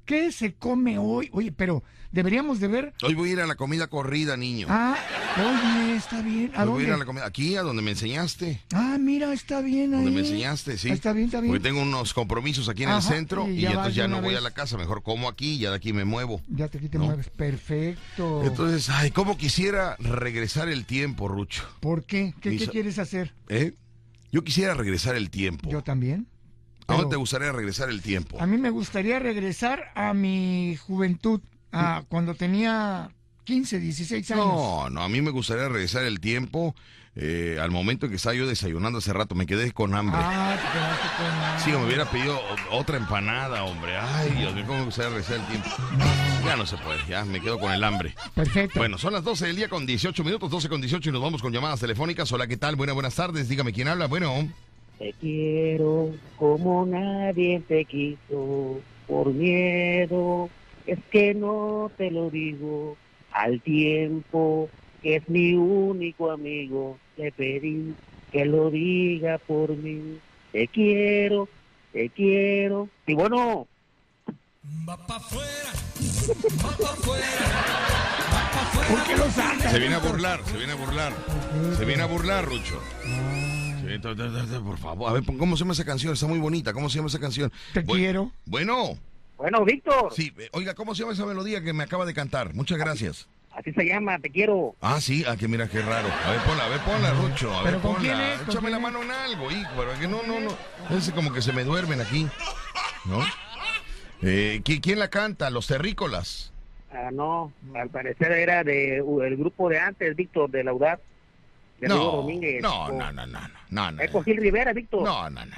¿qué se come hoy? Oye, pero deberíamos de ver... Hoy voy a ir a la comida corrida, niño. Ah, oye, está bien. ¿A Hoy voy a ir a la dónde? comida. Aquí, a donde me enseñaste. Ah, mira, está bien ahí. Donde me enseñaste, sí. Está bien, está bien. Porque tengo unos compromisos aquí en el centro y ya entonces ya no voy a la casa. Mejor como aquí y ya de aquí me muevo. Ya te, aquí te No. mueves. Perfecto. Entonces, ay, cómo quisiera regresar el tiempo, Rucho. ¿Por qué? ¿Qué, Mis- qué quieres hacer? ¿Eh? Yo quisiera regresar el tiempo. Yo también. ¿A dónde te gustaría regresar el tiempo? A mí me gustaría regresar a mi juventud, a cuando tenía 15, 16 años. No, no, a mí me gustaría regresar el tiempo eh, al momento en que estaba yo desayunando hace rato. Me quedé con hambre. Ah, te quedaste con... Sí, me hubiera pedido otra empanada, hombre. Ay, Dios mío, cómo me gustaría regresar el tiempo. Ya no se puede, ya me quedo con el hambre. Perfecto. Bueno, son las 12 del día con 18 minutos, 12 con 18 y nos vamos con llamadas telefónicas. Hola, ¿qué tal? Buenas, buenas tardes. Dígame quién habla. Bueno, Te quiero como nadie te quiso, por miedo, es que no te lo digo, al tiempo que es mi único amigo, te pedí que lo diga por mí, te quiero, te quiero, y bueno, ¿Por qué lo se viene a burlar, se viene a burlar. Se viene a burlar, Rucho. To- por favor, a ver, ¿cómo se llama esa canción? Está muy bonita. ¿Cómo se llama esa canción? Te Bu- quiero. Bueno, bueno, Víctor, sí, eh, oiga, ¿cómo se llama esa melodía que me acaba de cantar? Muchas gracias. así se llama, te quiero. Ah, sí, ah, que mira qué raro. A ver, ponla, a ver, ponla, Rucho. A ver, ¿Pero con ponla. quién es? ¿Con Échame la es? mano en algo, hijo, pero que no, no, no. Es como que se me duermen aquí. ¿No? Eh, ¿qui- ¿Quién la canta? Los terrícolas. Ah, no, al parecer era de el grupo de antes, Víctor, de Laudar. De Rigo No, Domínguez. no, no, no, no, no, no. Es con Gil Rivera, Víctor. No, no, no, no,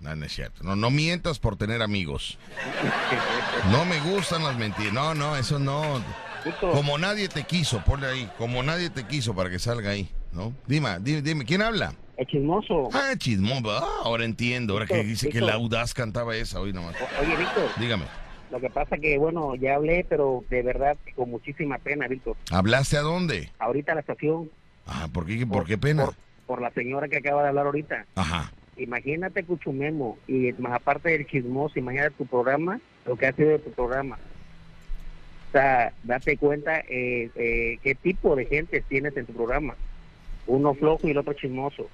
no, no, no es cierto. No, no mientas por tener amigos. No me gustan las mentiras. No, no, eso no. Víctor, Como nadie te quiso, ponle ahí. Como nadie te quiso para que salga ahí, ¿no? Dime, dime, dime, ¿quién habla? el chismoso. Ah, chismón. Ah, ahora entiendo. Ahora que Víctor, dice que la audaz cantaba esa hoy nomás. O- Oye, Víctor, Dígame. lo que pasa que, bueno, ya hablé, pero de verdad con muchísima pena, Víctor. ¿Hablaste a dónde? Ahorita a la estación, Ah, ¿por qué, por qué pena? por, por la señora que acaba de hablar ahorita. Ajá. Imagínate Cuchumemo y más aparte del chismoso, imagínate tu programa, lo que ha sido de tu programa. O sea, date cuenta eh, eh, qué tipo de gente tienes en tu programa. Uno flojo y el otro chismoso.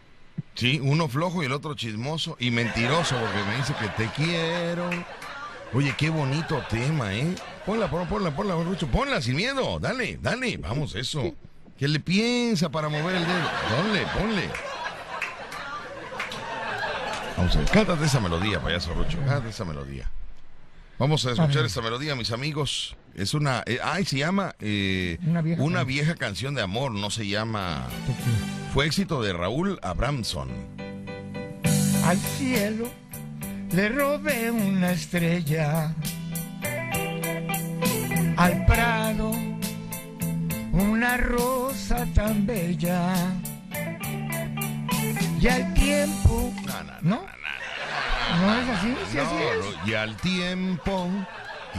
Sí, uno flojo y el otro chismoso y mentiroso porque me dice que te quiero. Oye, qué bonito tema, ¿eh? Ponla, ponla, ponla, ponla, Rucho, ponla sin miedo. Dale, dale, vamos, eso. ¿Qué le piensa para mover el dedo? Ponle, ponle. Vamos a ver, cántate esa melodía, payaso Rucho, cántate esa melodía. Vamos a escuchar esa melodía, mis amigos. Es una, eh, ay, se llama eh, Una vieja una canción. vieja canción de amor, no se llama... Fue éxito de Raúl Abramson. Al cielo le robé una estrella. Al prado una rosa tan bella. Y al tiempo. No, no, ¿No? ¿No es así? Sí, así es. No, y al tiempo,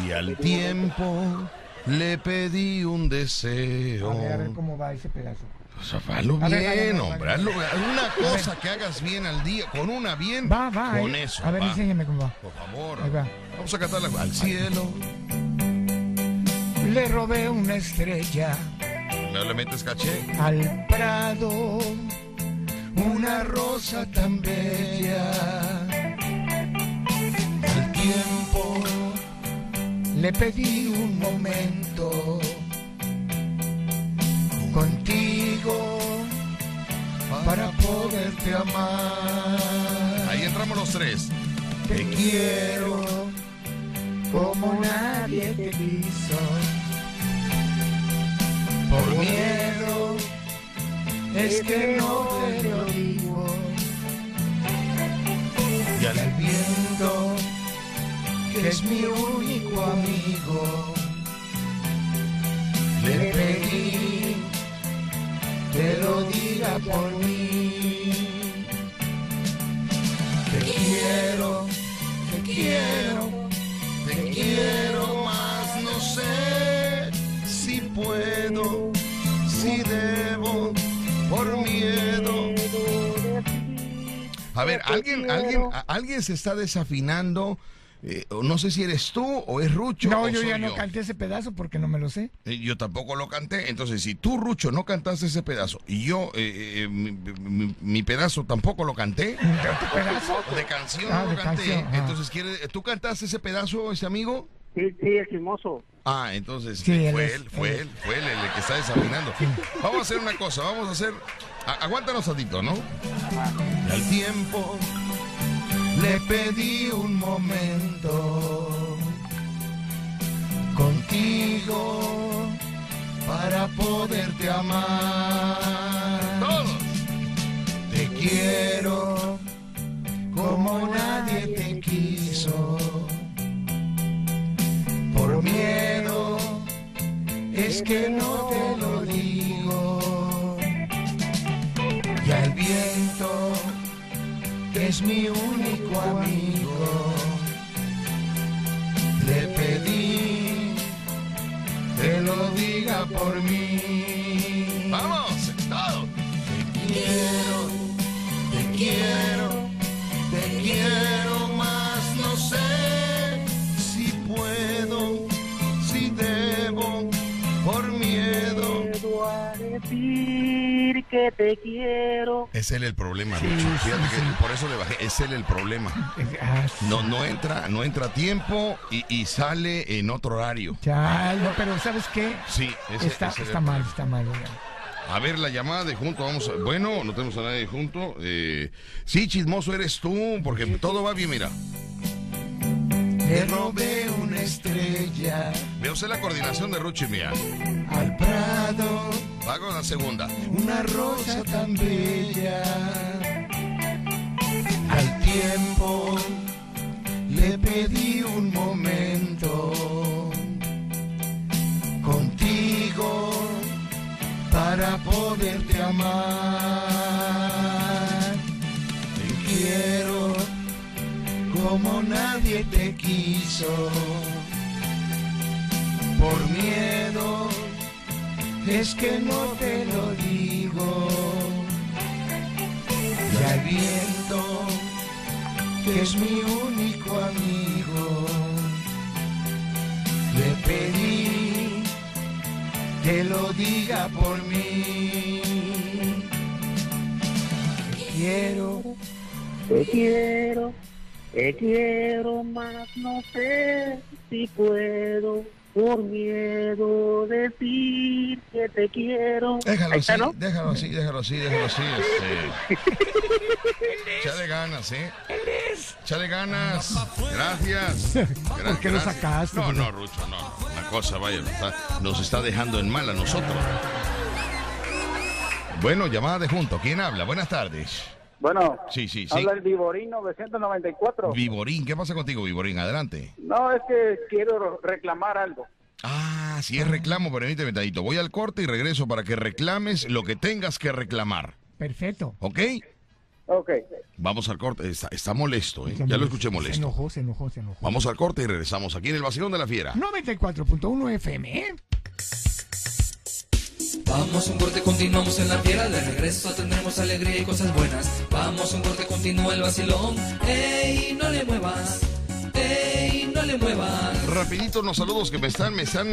y al tiempo, le pedí un deseo. A ver, a ver cómo va ese pedazo. O sea, hazlo A ver, bien, vale, vale, hombre. hazlo. Una cosa que hagas bien al día, con una bien, Va, va. con eh. eso. A ver, va. enséñame cómo va. Por favor. Ahí va. Vamos a cantarla al cielo. Le robé una estrella. No le metes caché. al prado una rosa tan bella. Al tiempo le pedí un momento contigo para poderte amar. Ahí entramos los tres. Te quiero como nadie te quiso. Por miedo es que no te lo digo. Y al viento que es mi único amigo, le pedí que lo diga por mí. Te quiero, te quiero, Te quiero más, no sé si puedo, por miedo. A ver, alguien, alguien, a- alguien se está desafinando. eh, no sé si eres tú o es Rucho. No, o yo soy ya no canté ese pedazo porque no me lo sé. Eh, Yo tampoco lo canté. Entonces, si tú, Rucho, no cantaste ese pedazo y yo, eh, eh, mi, mi- mi pedazo tampoco lo canté. De canción Ah, no lo de canté. canción, ah. Entonces, ¿quiere, ¿tú cantaste ese pedazo, ese amigo? Sí, sí, el chismoso. Ah, entonces Sí, fue él, fue él él, fue él el que está desafinando. Vamos a hacer una cosa, vamos a hacer. a- aguántanos tantito, ¿no? Y al tiempo Le pedí un momento contigo para poderte amar. todos. Te quiero como nadie te quiso. Miedo es que no te lo digo. Y al viento que es mi único amigo, le pedí que lo diga por mí. Vamos, todos. Te quiero, te quiero, decir que te quiero. Es él el problema, Sí, sí, Fíjate que sí. por eso le bajé. Es él el problema. No, no entra, no entra a tiempo y, y sale en otro horario. Ya, no, pero ¿sabes qué? Sí, ese, está ese está mal, está mal. ya. A ver, la llamada de junto, vamos a... Bueno, no tenemos a nadie junto. Eh, sí, chismoso eres tú, porque todo va bien, mira. Le robé una estrella Veo sé la coordinación de Ruchi mía. al prado, Va la segunda. Una rosa tan bella. Al tiempo le pedí un momento contigo para poderte amar. Te quiero como nadie te quiso. Por miedo es que no te lo digo. Ya viento, que es mi único amigo, le pedí que lo diga por mí. Te quiero, Te quiero, te quiero más, no sé si puedo, por miedo decir que te quiero. Déjalo así, déjalo así, déjalo así, déjalo así. Este. Échale ganas, ¿eh? Échale ganas. Gracias. Gra- ¿Por qué lo sacaste? No, no, Rucho, no. Una cosa, vaya, nos está, nos está dejando en mal a nosotros. Bueno, llamada de junto. ¿Quién habla? Buenas tardes. Bueno, Sí, sí, sí. habla el Viborín 994. Viborín, ¿qué pasa contigo, Viborín? Adelante. No, es que quiero reclamar algo. Ah, si es reclamo, permíteme tantito. Voy al corte y regreso para que reclames lo que tengas que reclamar. Perfecto. ¿Ok? Ok. Vamos al corte. Está, está molesto, ¿eh? Se Ya lo escuché Se molesto. enojó, se enojó, se enojó. Vamos al corte y regresamos aquí en el Vacilón de la Fiera. 94.1 FM, ¿eh? Vamos un corte, continuamos en la fiera. De regreso tendremos alegría y cosas buenas. Vamos un corte, continúa el vacilón. ¡Ey, no le muevas! ¡Ey, no le muevas! Rapidito unos saludos que me están, me están,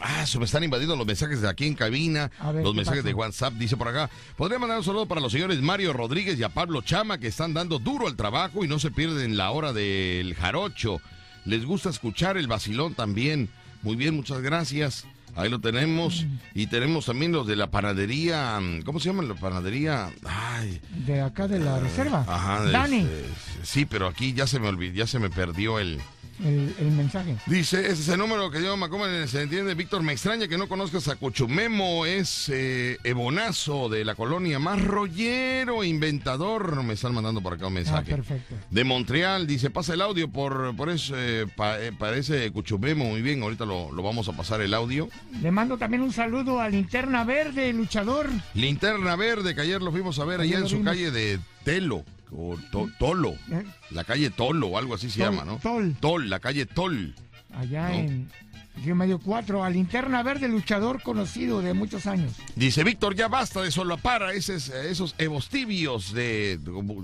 ah, se me están invadiendo los mensajes de aquí en cabina, ver, los ¿qué mensajes de WhatsApp, dice por acá. Podría mandar un saludo para los señores Mario Rodríguez y a Pablo Chama que están dando duro al trabajo y no se pierden la hora del jarocho. Les gusta escuchar el vacilón también. Muy bien, muchas gracias. Ahí lo tenemos. Mm. Y tenemos también los de la panadería. ¿Cómo se llama la panadería? Ay, De acá de la reserva. ajá. Dani, de- sí, pero aquí ya se me olvidó, ya se me perdió el. El, el mensaje. Dice, ese es el número que dio Macoman, se entiende. Víctor, me extraña que no conozcas a Cuchumemo, es eh, Ebonazo de la colonia más rollero, inventador. Me están mandando por acá un Ah, mensaje. perfecto. de Montreal, dice, pasa el audio por, por eso, eh, pa- eh, parece Cuchumemo, muy bien, ahorita lo, lo vamos a pasar el audio. Le mando también un saludo a Linterna Verde, luchador. Linterna Verde, que ayer lo fuimos a ver allá en su vimos. calle de Telo, o To- Tolo, ¿eh? la calle Tolo, o algo así se Tol- llama, ¿no? Tol. Tol, la calle Tol. Allá No. en Río Medio 4, a Linterna Verde, luchador conocido de muchos años. Dice Víctor, ya basta de solapar a esos, esos evostibios de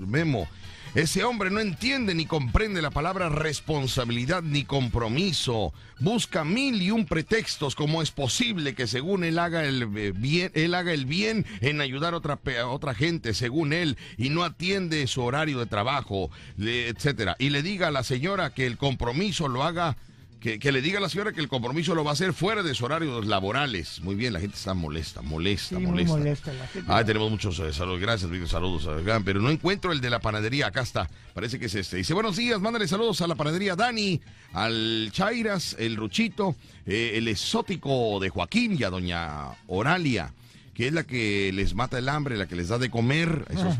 Memo. Ese hombre no entiende ni comprende la palabra responsabilidad ni compromiso. Busca mil y un pretextos como es posible que según él haga el eh, bien, él haga el bien en ayudar a otra, otra gente, según él, y no atiende su horario de trabajo, etcétera. Y le diga a la señora que el compromiso lo haga que, que le diga a la señora que el compromiso lo va a hacer fuera de sus horarios laborales. Muy bien, la gente está molesta, molesta, Sí, muy molesta. molesta la gente. Ah, tenemos muchos eh, saludos. Gracias, Víctor. Saludos. acá, Pero no encuentro el de la panadería. Acá está. Parece que es este. Dice, buenos días. Mándale saludos a la panadería Dani, al Chairas, el Ruchito, eh, el exótico de Joaquín y a doña Oralia que es la que les mata el hambre, la que les da de comer. Esos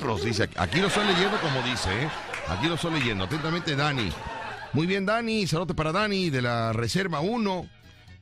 perros, dice. Aquí lo estoy leyendo como dice, ¿eh? Aquí lo estoy leyendo. Atentamente, Dani. Muy bien, Dani. Saludos para Dani de la Reserva 1.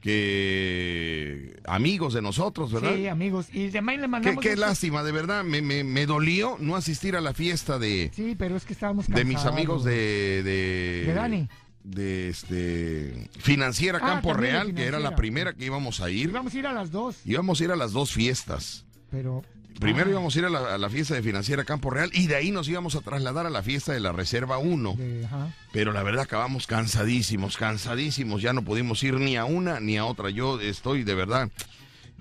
Que amigos de nosotros, ¿verdad? Sí, amigos. Y también le mandamos. qué lástima, de verdad. Me, me, me dolió no asistir a la fiesta de, Sí, pero es que estábamos de mis cansados. amigos de, de. De Dani. De este. Financiera Ah, Campo de Real, que era la primera que íbamos a ir. Íbamos a ir a las dos, Íbamos a ir a las dos fiestas. pero. Primero Ah, íbamos a ir a la, a la fiesta de Financiera Campo Real y de ahí nos íbamos a trasladar a la fiesta de la Reserva 1. de- ajá. Pero la verdad acabamos cansadísimos, cansadísimos. Ya no pudimos ir ni a una ni a otra. Yo estoy de verdad.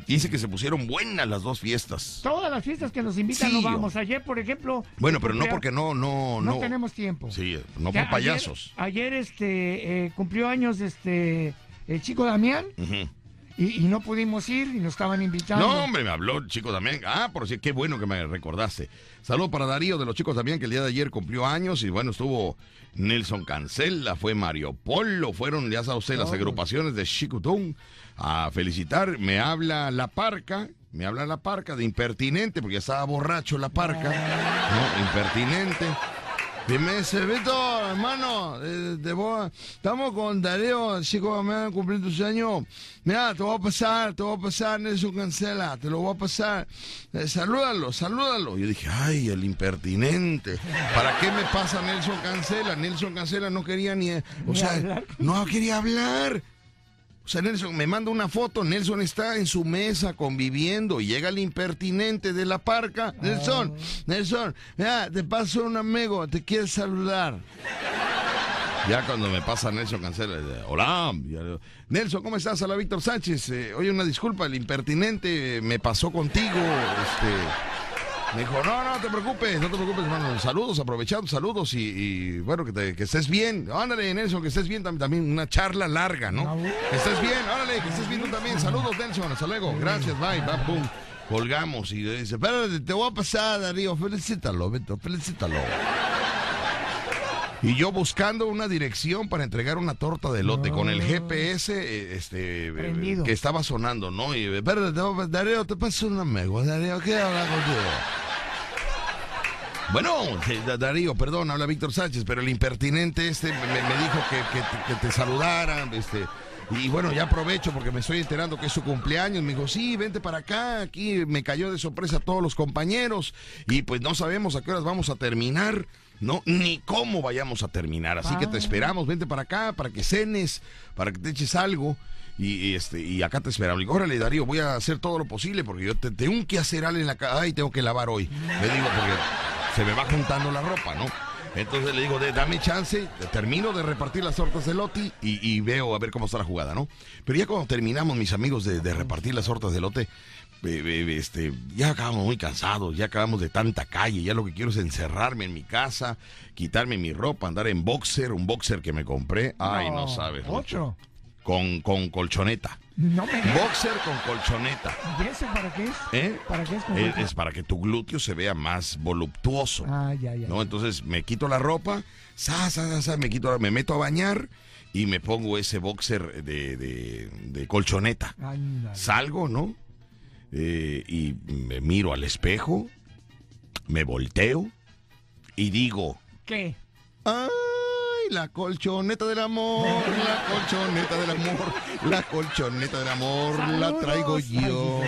Dice que se pusieron buenas las dos fiestas. Todas las fiestas que nos invitan Sí, no vamos. Ayer, por ejemplo. Bueno, pero no porque no, no, no, no. tenemos tiempo. Sí, no Ya por payasos. Ayer, ayer, este, eh, cumplió años este, el chico Damián Ujú. Y, y no pudimos ir y nos estaban invitando. No, hombre, me habló el chico también. Ah, por si qué bueno que me recordaste. Saludo para Darío de los chicos también, que el día de ayer cumplió años y bueno, estuvo Nelson Cancela, fue Mario Polo, fueron, ya sabe usted, las agrupaciones de Chicutún a felicitar. Me habla La Parca, Me habla la parca de impertinente, porque ya estaba borracho la parca. ¿no? Impertinente. Y me dice, Víctor, hermano, eh, te voy estamos con Darío, chicos, me van a cumplir tus años. Mira, te voy a pasar, te voy a pasar, Nelson Cancela, te lo voy a pasar. Eh, salúdalo, salúdalo. Yo dije, ay, el impertinente. ¿Para qué me pasa Nelson Cancela? Nelson Cancela no quería ni, o sea, no quería hablar. O sea, Nelson me manda una foto, Nelson está en su mesa conviviendo y llega el impertinente de la parca. Nelson, Nelson, mira, te paso un amigo, te quiere saludar. Ya cuando me pasa Nelson Cancela, hola, Nelson, ¿cómo estás? Hola, Víctor Sánchez. Eh, oye, una disculpa, el impertinente me pasó contigo. Este, me dijo, no, no te preocupes, no te preocupes, hermano. Saludos, aprovechando, saludos y, y, bueno, que, te- que estés bien. Ándale, Nelson, que estés bien también, también una charla larga, ¿no? Que estés bien, órale, que estés bien tú también. Saludos, Nelson, hasta luego. Gracias, bye, bye, pum. Colgamos y dice, espérate, te voy a pasar, Darío, felicítalo, Beto, felicítalo. Y yo buscando una dirección para entregar una torta de lote con el GPS eh, este, eh, Prendido. que estaba sonando, ¿no? Y, espérate, Darío, te paso un amigo, Darío, ¿qué habla contigo? Bueno, eh, Da- Darío, perdón, habla Víctor Sánchez, pero el impertinente este me, me dijo que, que te- que te saludara, este, y bueno, ya aprovecho porque me estoy enterando que es su cumpleaños. Me dijo, sí, vente para acá, aquí me cayó de sorpresa a todos los compañeros, y pues no sabemos a qué horas vamos a terminar, no, ni cómo vayamos a terminar, así que te esperamos, vente para acá, para que cenes, para que te eches algo. Y, y, este, y acá te esperamos. Le digo, órale, Darío, voy a hacer todo lo posible porque yo te- tengo que hacer algo en la casa. Ay, tengo que lavar hoy. Le digo, porque se me va juntando la ropa, ¿no? Entonces le digo, de- dame chance, termino de repartir las tortas de lote y, y veo a ver cómo está la jugada, ¿no? Pero ya cuando terminamos, mis amigos, de, de repartir las tortas de lote, este, ya acabamos muy cansados, ya acabamos de tanta calle, ya lo que quiero es encerrarme en mi casa, quitarme mi ropa, andar en boxer, un boxer que me compré. Ay, no, No, sabes. Otro. Con, con colchoneta. No me Boxer con colchoneta. ¿Y ese para qué es? ¿Eh? ¿Para qué es? Es, es para que tu glúteo se vea más voluptuoso. Ah, ya, ya. ¿no? Entonces me quito la ropa, sa, sa, sa, sa, me quito, me meto a bañar y me pongo ese boxer de, de- de colchoneta. Salgo, ¿no? Eh, y me miro al espejo, me volteo y digo, ¿Qué? ¡ay, la colchoneta del amor! La colchoneta del amor, la colchoneta del amor, la traigo yo.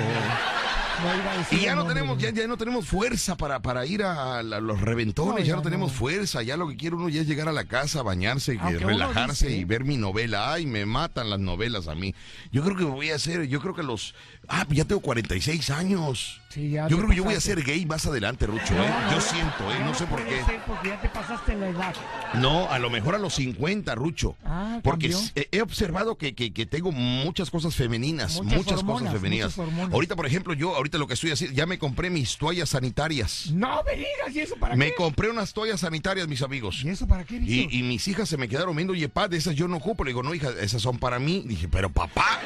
No Y ya no tenemos, ya, ya no tenemos fuerza para, para ir a, los reventones, No, ya, ya no tenemos fuerza, ya lo que quiere uno ya es llegar a la casa, bañarse, uno relajarse dice- y ver mi novela. Ay, me matan las novelas a mí. Yo creo que voy a hacer, yo creo que los, ah, ya tengo 46 años. Sí, Yo creo que yo voy a ser gay más adelante, Rucho, No, ¿eh? no, Yo siento, ¿eh? No sé por qué. ser porque ya te pasaste la edad. No, a lo mejor a los 50, Rucho. Ah, Porque cambió. he observado que, que- que tengo muchas cosas femeninas, Muchas muchas, hormonas, cosas femeninas. muchas. Ahorita, por ejemplo, yo ahorita lo que estoy haciendo, ya me compré mis toallas sanitarias. No me digas, ¿y eso para Me qué? compré unas toallas sanitarias, mis amigos. ¿Y eso para qué? Y, y mis hijas se me quedaron viendo, oye, pa, de esas yo no ocupo. Le digo, no, hija, esas son para mí. Dije, pero papá.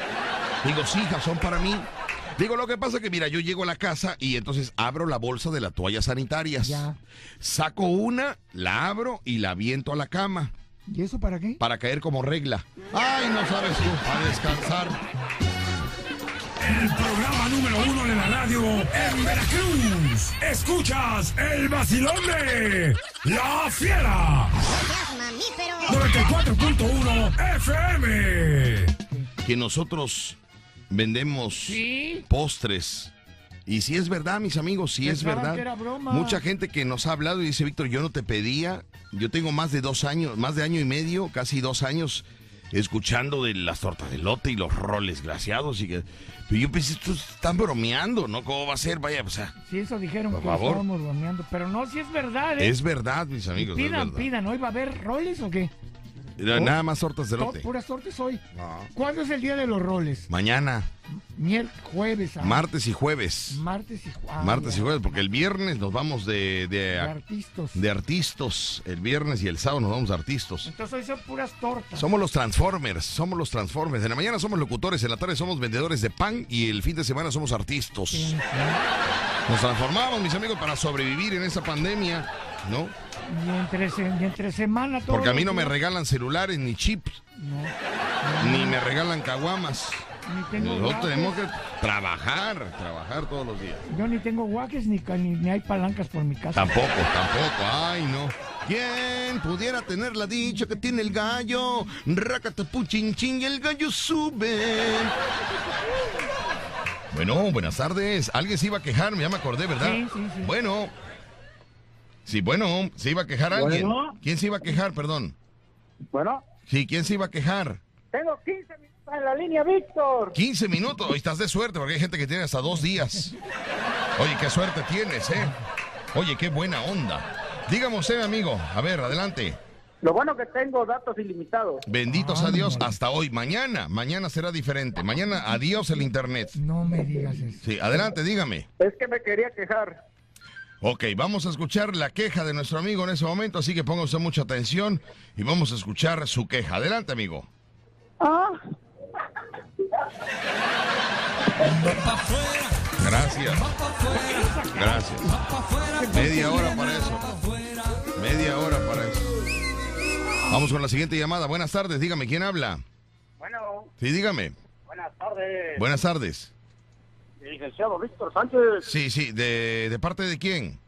Digo, sí, hija, son para mí. Digo, lo que pasa es que, mira, yo llego a la casa y entonces abro la bolsa de las toallas sanitarias. Ya. Saco una, la abro y la aviento a la cama ¿Y eso para qué? para caer como regla. Ay, no sabes tú, a descansar. El programa número uno de la radio en Veracruz. Escuchas el vacilón de La Fiera. 94.1 FM. Que nosotros vendemos Sí. postres. Y si es verdad, mis amigos, si es verdad. que era broma. Mucha gente que nos ha hablado y dice, Víctor, yo no te pedía. Yo tengo más de dos años, más de año y medio, casi dos años, escuchando de las tortas de lote y los roles glaciados. Y que, pero yo pensé, estos están bromeando, ¿no? ¿Cómo va a ser? Vaya, o sea, Sí, eso dijeron Por que favor. estábamos bromeando. Pero no, si es verdad, ¿eh? es verdad, mis amigos. pidan, pidan. ¿Hoy va a haber roles o qué? Era Nada más tortas de lote. Puras tortas hoy. No. ¿Cuándo es el día de los roles? Mañana, jueves. ah, martes y jueves. Martes y jueves. martes y jueves, porque el viernes nos vamos de, de, De artistas. de artistas. El viernes y el sábado nos vamos de artistas. Entonces hoy son puras tortas. Somos los Transformers, somos los Transformers. En la mañana somos locutores, en la tarde somos vendedores de pan y el fin de semana somos artistas. Sí, sí. Nos transformamos, mis amigos, para sobrevivir en esa pandemia, ¿no? Y entre, y entre semana todo. Porque a mí no me regalan celulares ni chips, No. ni me regalan caguamas. Ni tengo Nosotros tenemos que trabajar, trabajar todos los días. Yo ni tengo guaques ni, ni, ni hay palancas por mi casa. Tampoco, tampoco, ay no. ¿Quién pudiera tener la dicha que tiene el gallo? Racatapu chin chin y el gallo sube. Bueno, buenas tardes. Alguien se iba a quejar, ya me acordé, ¿verdad? Sí, sí, sí. Bueno. Sí, bueno, se iba a quejar alguien. Bueno. ¿Quién se iba a quejar, perdón? Bueno, Sí, ¿quién se iba a quejar? tengo 15 minutos en la línea, Víctor. 15 minutos. Hoy estás de suerte porque hay gente que tiene hasta dos días. Oye, qué suerte tienes, ¿eh? Oye, qué buena onda. Dígame usted, amigo. A ver, adelante. Lo bueno que tengo datos ilimitados. Benditos a Dios hasta hoy. Mañana, mañana será diferente. Mañana, adiós el internet. No me digas eso. Sí, adelante, dígame. Es que me quería quejar. Ok, vamos a escuchar la queja de nuestro amigo en ese momento, así que ponga usted mucha atención y vamos a escuchar su queja. Adelante, amigo. Ah, Gracias. Gracias. Media hora para eso. Media hora para eso. Vamos con la siguiente llamada. Buenas tardes, dígame, ¿quién habla? Bueno, Sí, dígame. buenas tardes. Buenas tardes. Licenciado Víctor Sánchez. Sí, sí, ¿de, de parte de quién?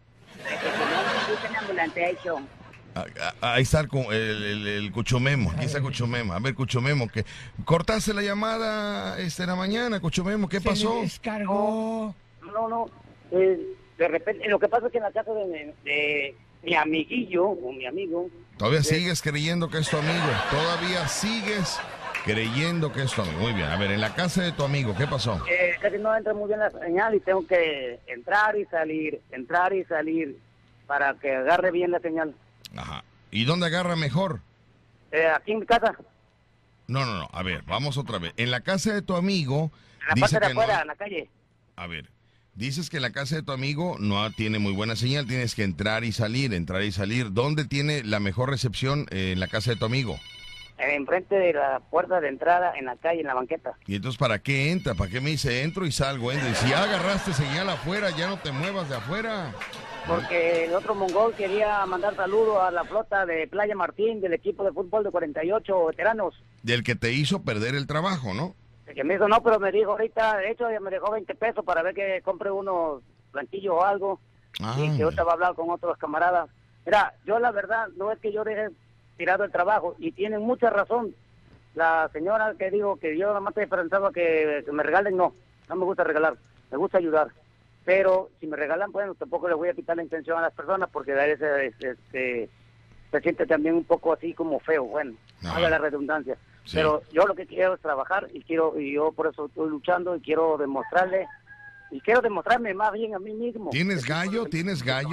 Ah, ah, Ahí está el, el, el- el Cuchumemo, aquí está Cuchumemo. A ver, Cuchumemo, que cortaste la llamada este, en la mañana, Cuchumemo, ¿qué Se pasó? descargó. No, no. eh, de repente, lo que pasa es que en la casa de, mi- de mi amiguillo, o mi amigo, Todavía sigues creyendo que es tu amigo, todavía sigues creyendo que es tu amigo. Muy bien, a ver, en la casa de tu amigo, ¿qué pasó? eh, casi no entra muy bien la señal y tengo que entrar y salir, entrar y salir para que agarre bien la señal. Ajá. ¿Y dónde agarra mejor? Eh, aquí en mi casa, No, no, no, a ver, vamos otra vez. En la casa de tu amigo, en la dice parte de que no- afuera, en la calle. A ver, dices que la casa de tu amigo no tiene muy buena señal, tienes que entrar y salir, entrar y salir. ¿Dónde tiene la mejor recepción eh, en la casa de tu amigo? Enfrente de la puerta de entrada, en la calle, en la banqueta. Y entonces, ¿para qué entra? ¿Para qué me dice entro y salgo? Y si ya agarraste señal afuera, ya no te muevas de afuera. Porque el otro mongol quería mandar saludos a la flota de Playa Martín del equipo de fútbol de 48 veteranos. Del que te hizo perder el trabajo, ¿no? El que me dijo no, pero me dijo ahorita, de hecho, ya me dejó 20 pesos para ver que compre unos plantillos o algo. Ah, y que ahorita va a hablar con otros camaradas. Mira, yo la verdad, no es que yo deje tirado el trabajo, y tienen mucha razón. La señora que dijo que yo nada más te pensaba que, que me regalen, no, no me gusta regalar, me gusta ayudar. Pero si me regalan, bueno, tampoco les voy a quitar la intención a las personas porque dar ese, ese- se siente también un poco así como feo, bueno, haga la redundancia. Sí. Pero yo lo que quiero es trabajar y quiero y yo por eso estoy luchando y quiero demostrarle y quiero demostrarme más bien a mí mismo. ¿Tienes gallo? ¿Tienes gallo?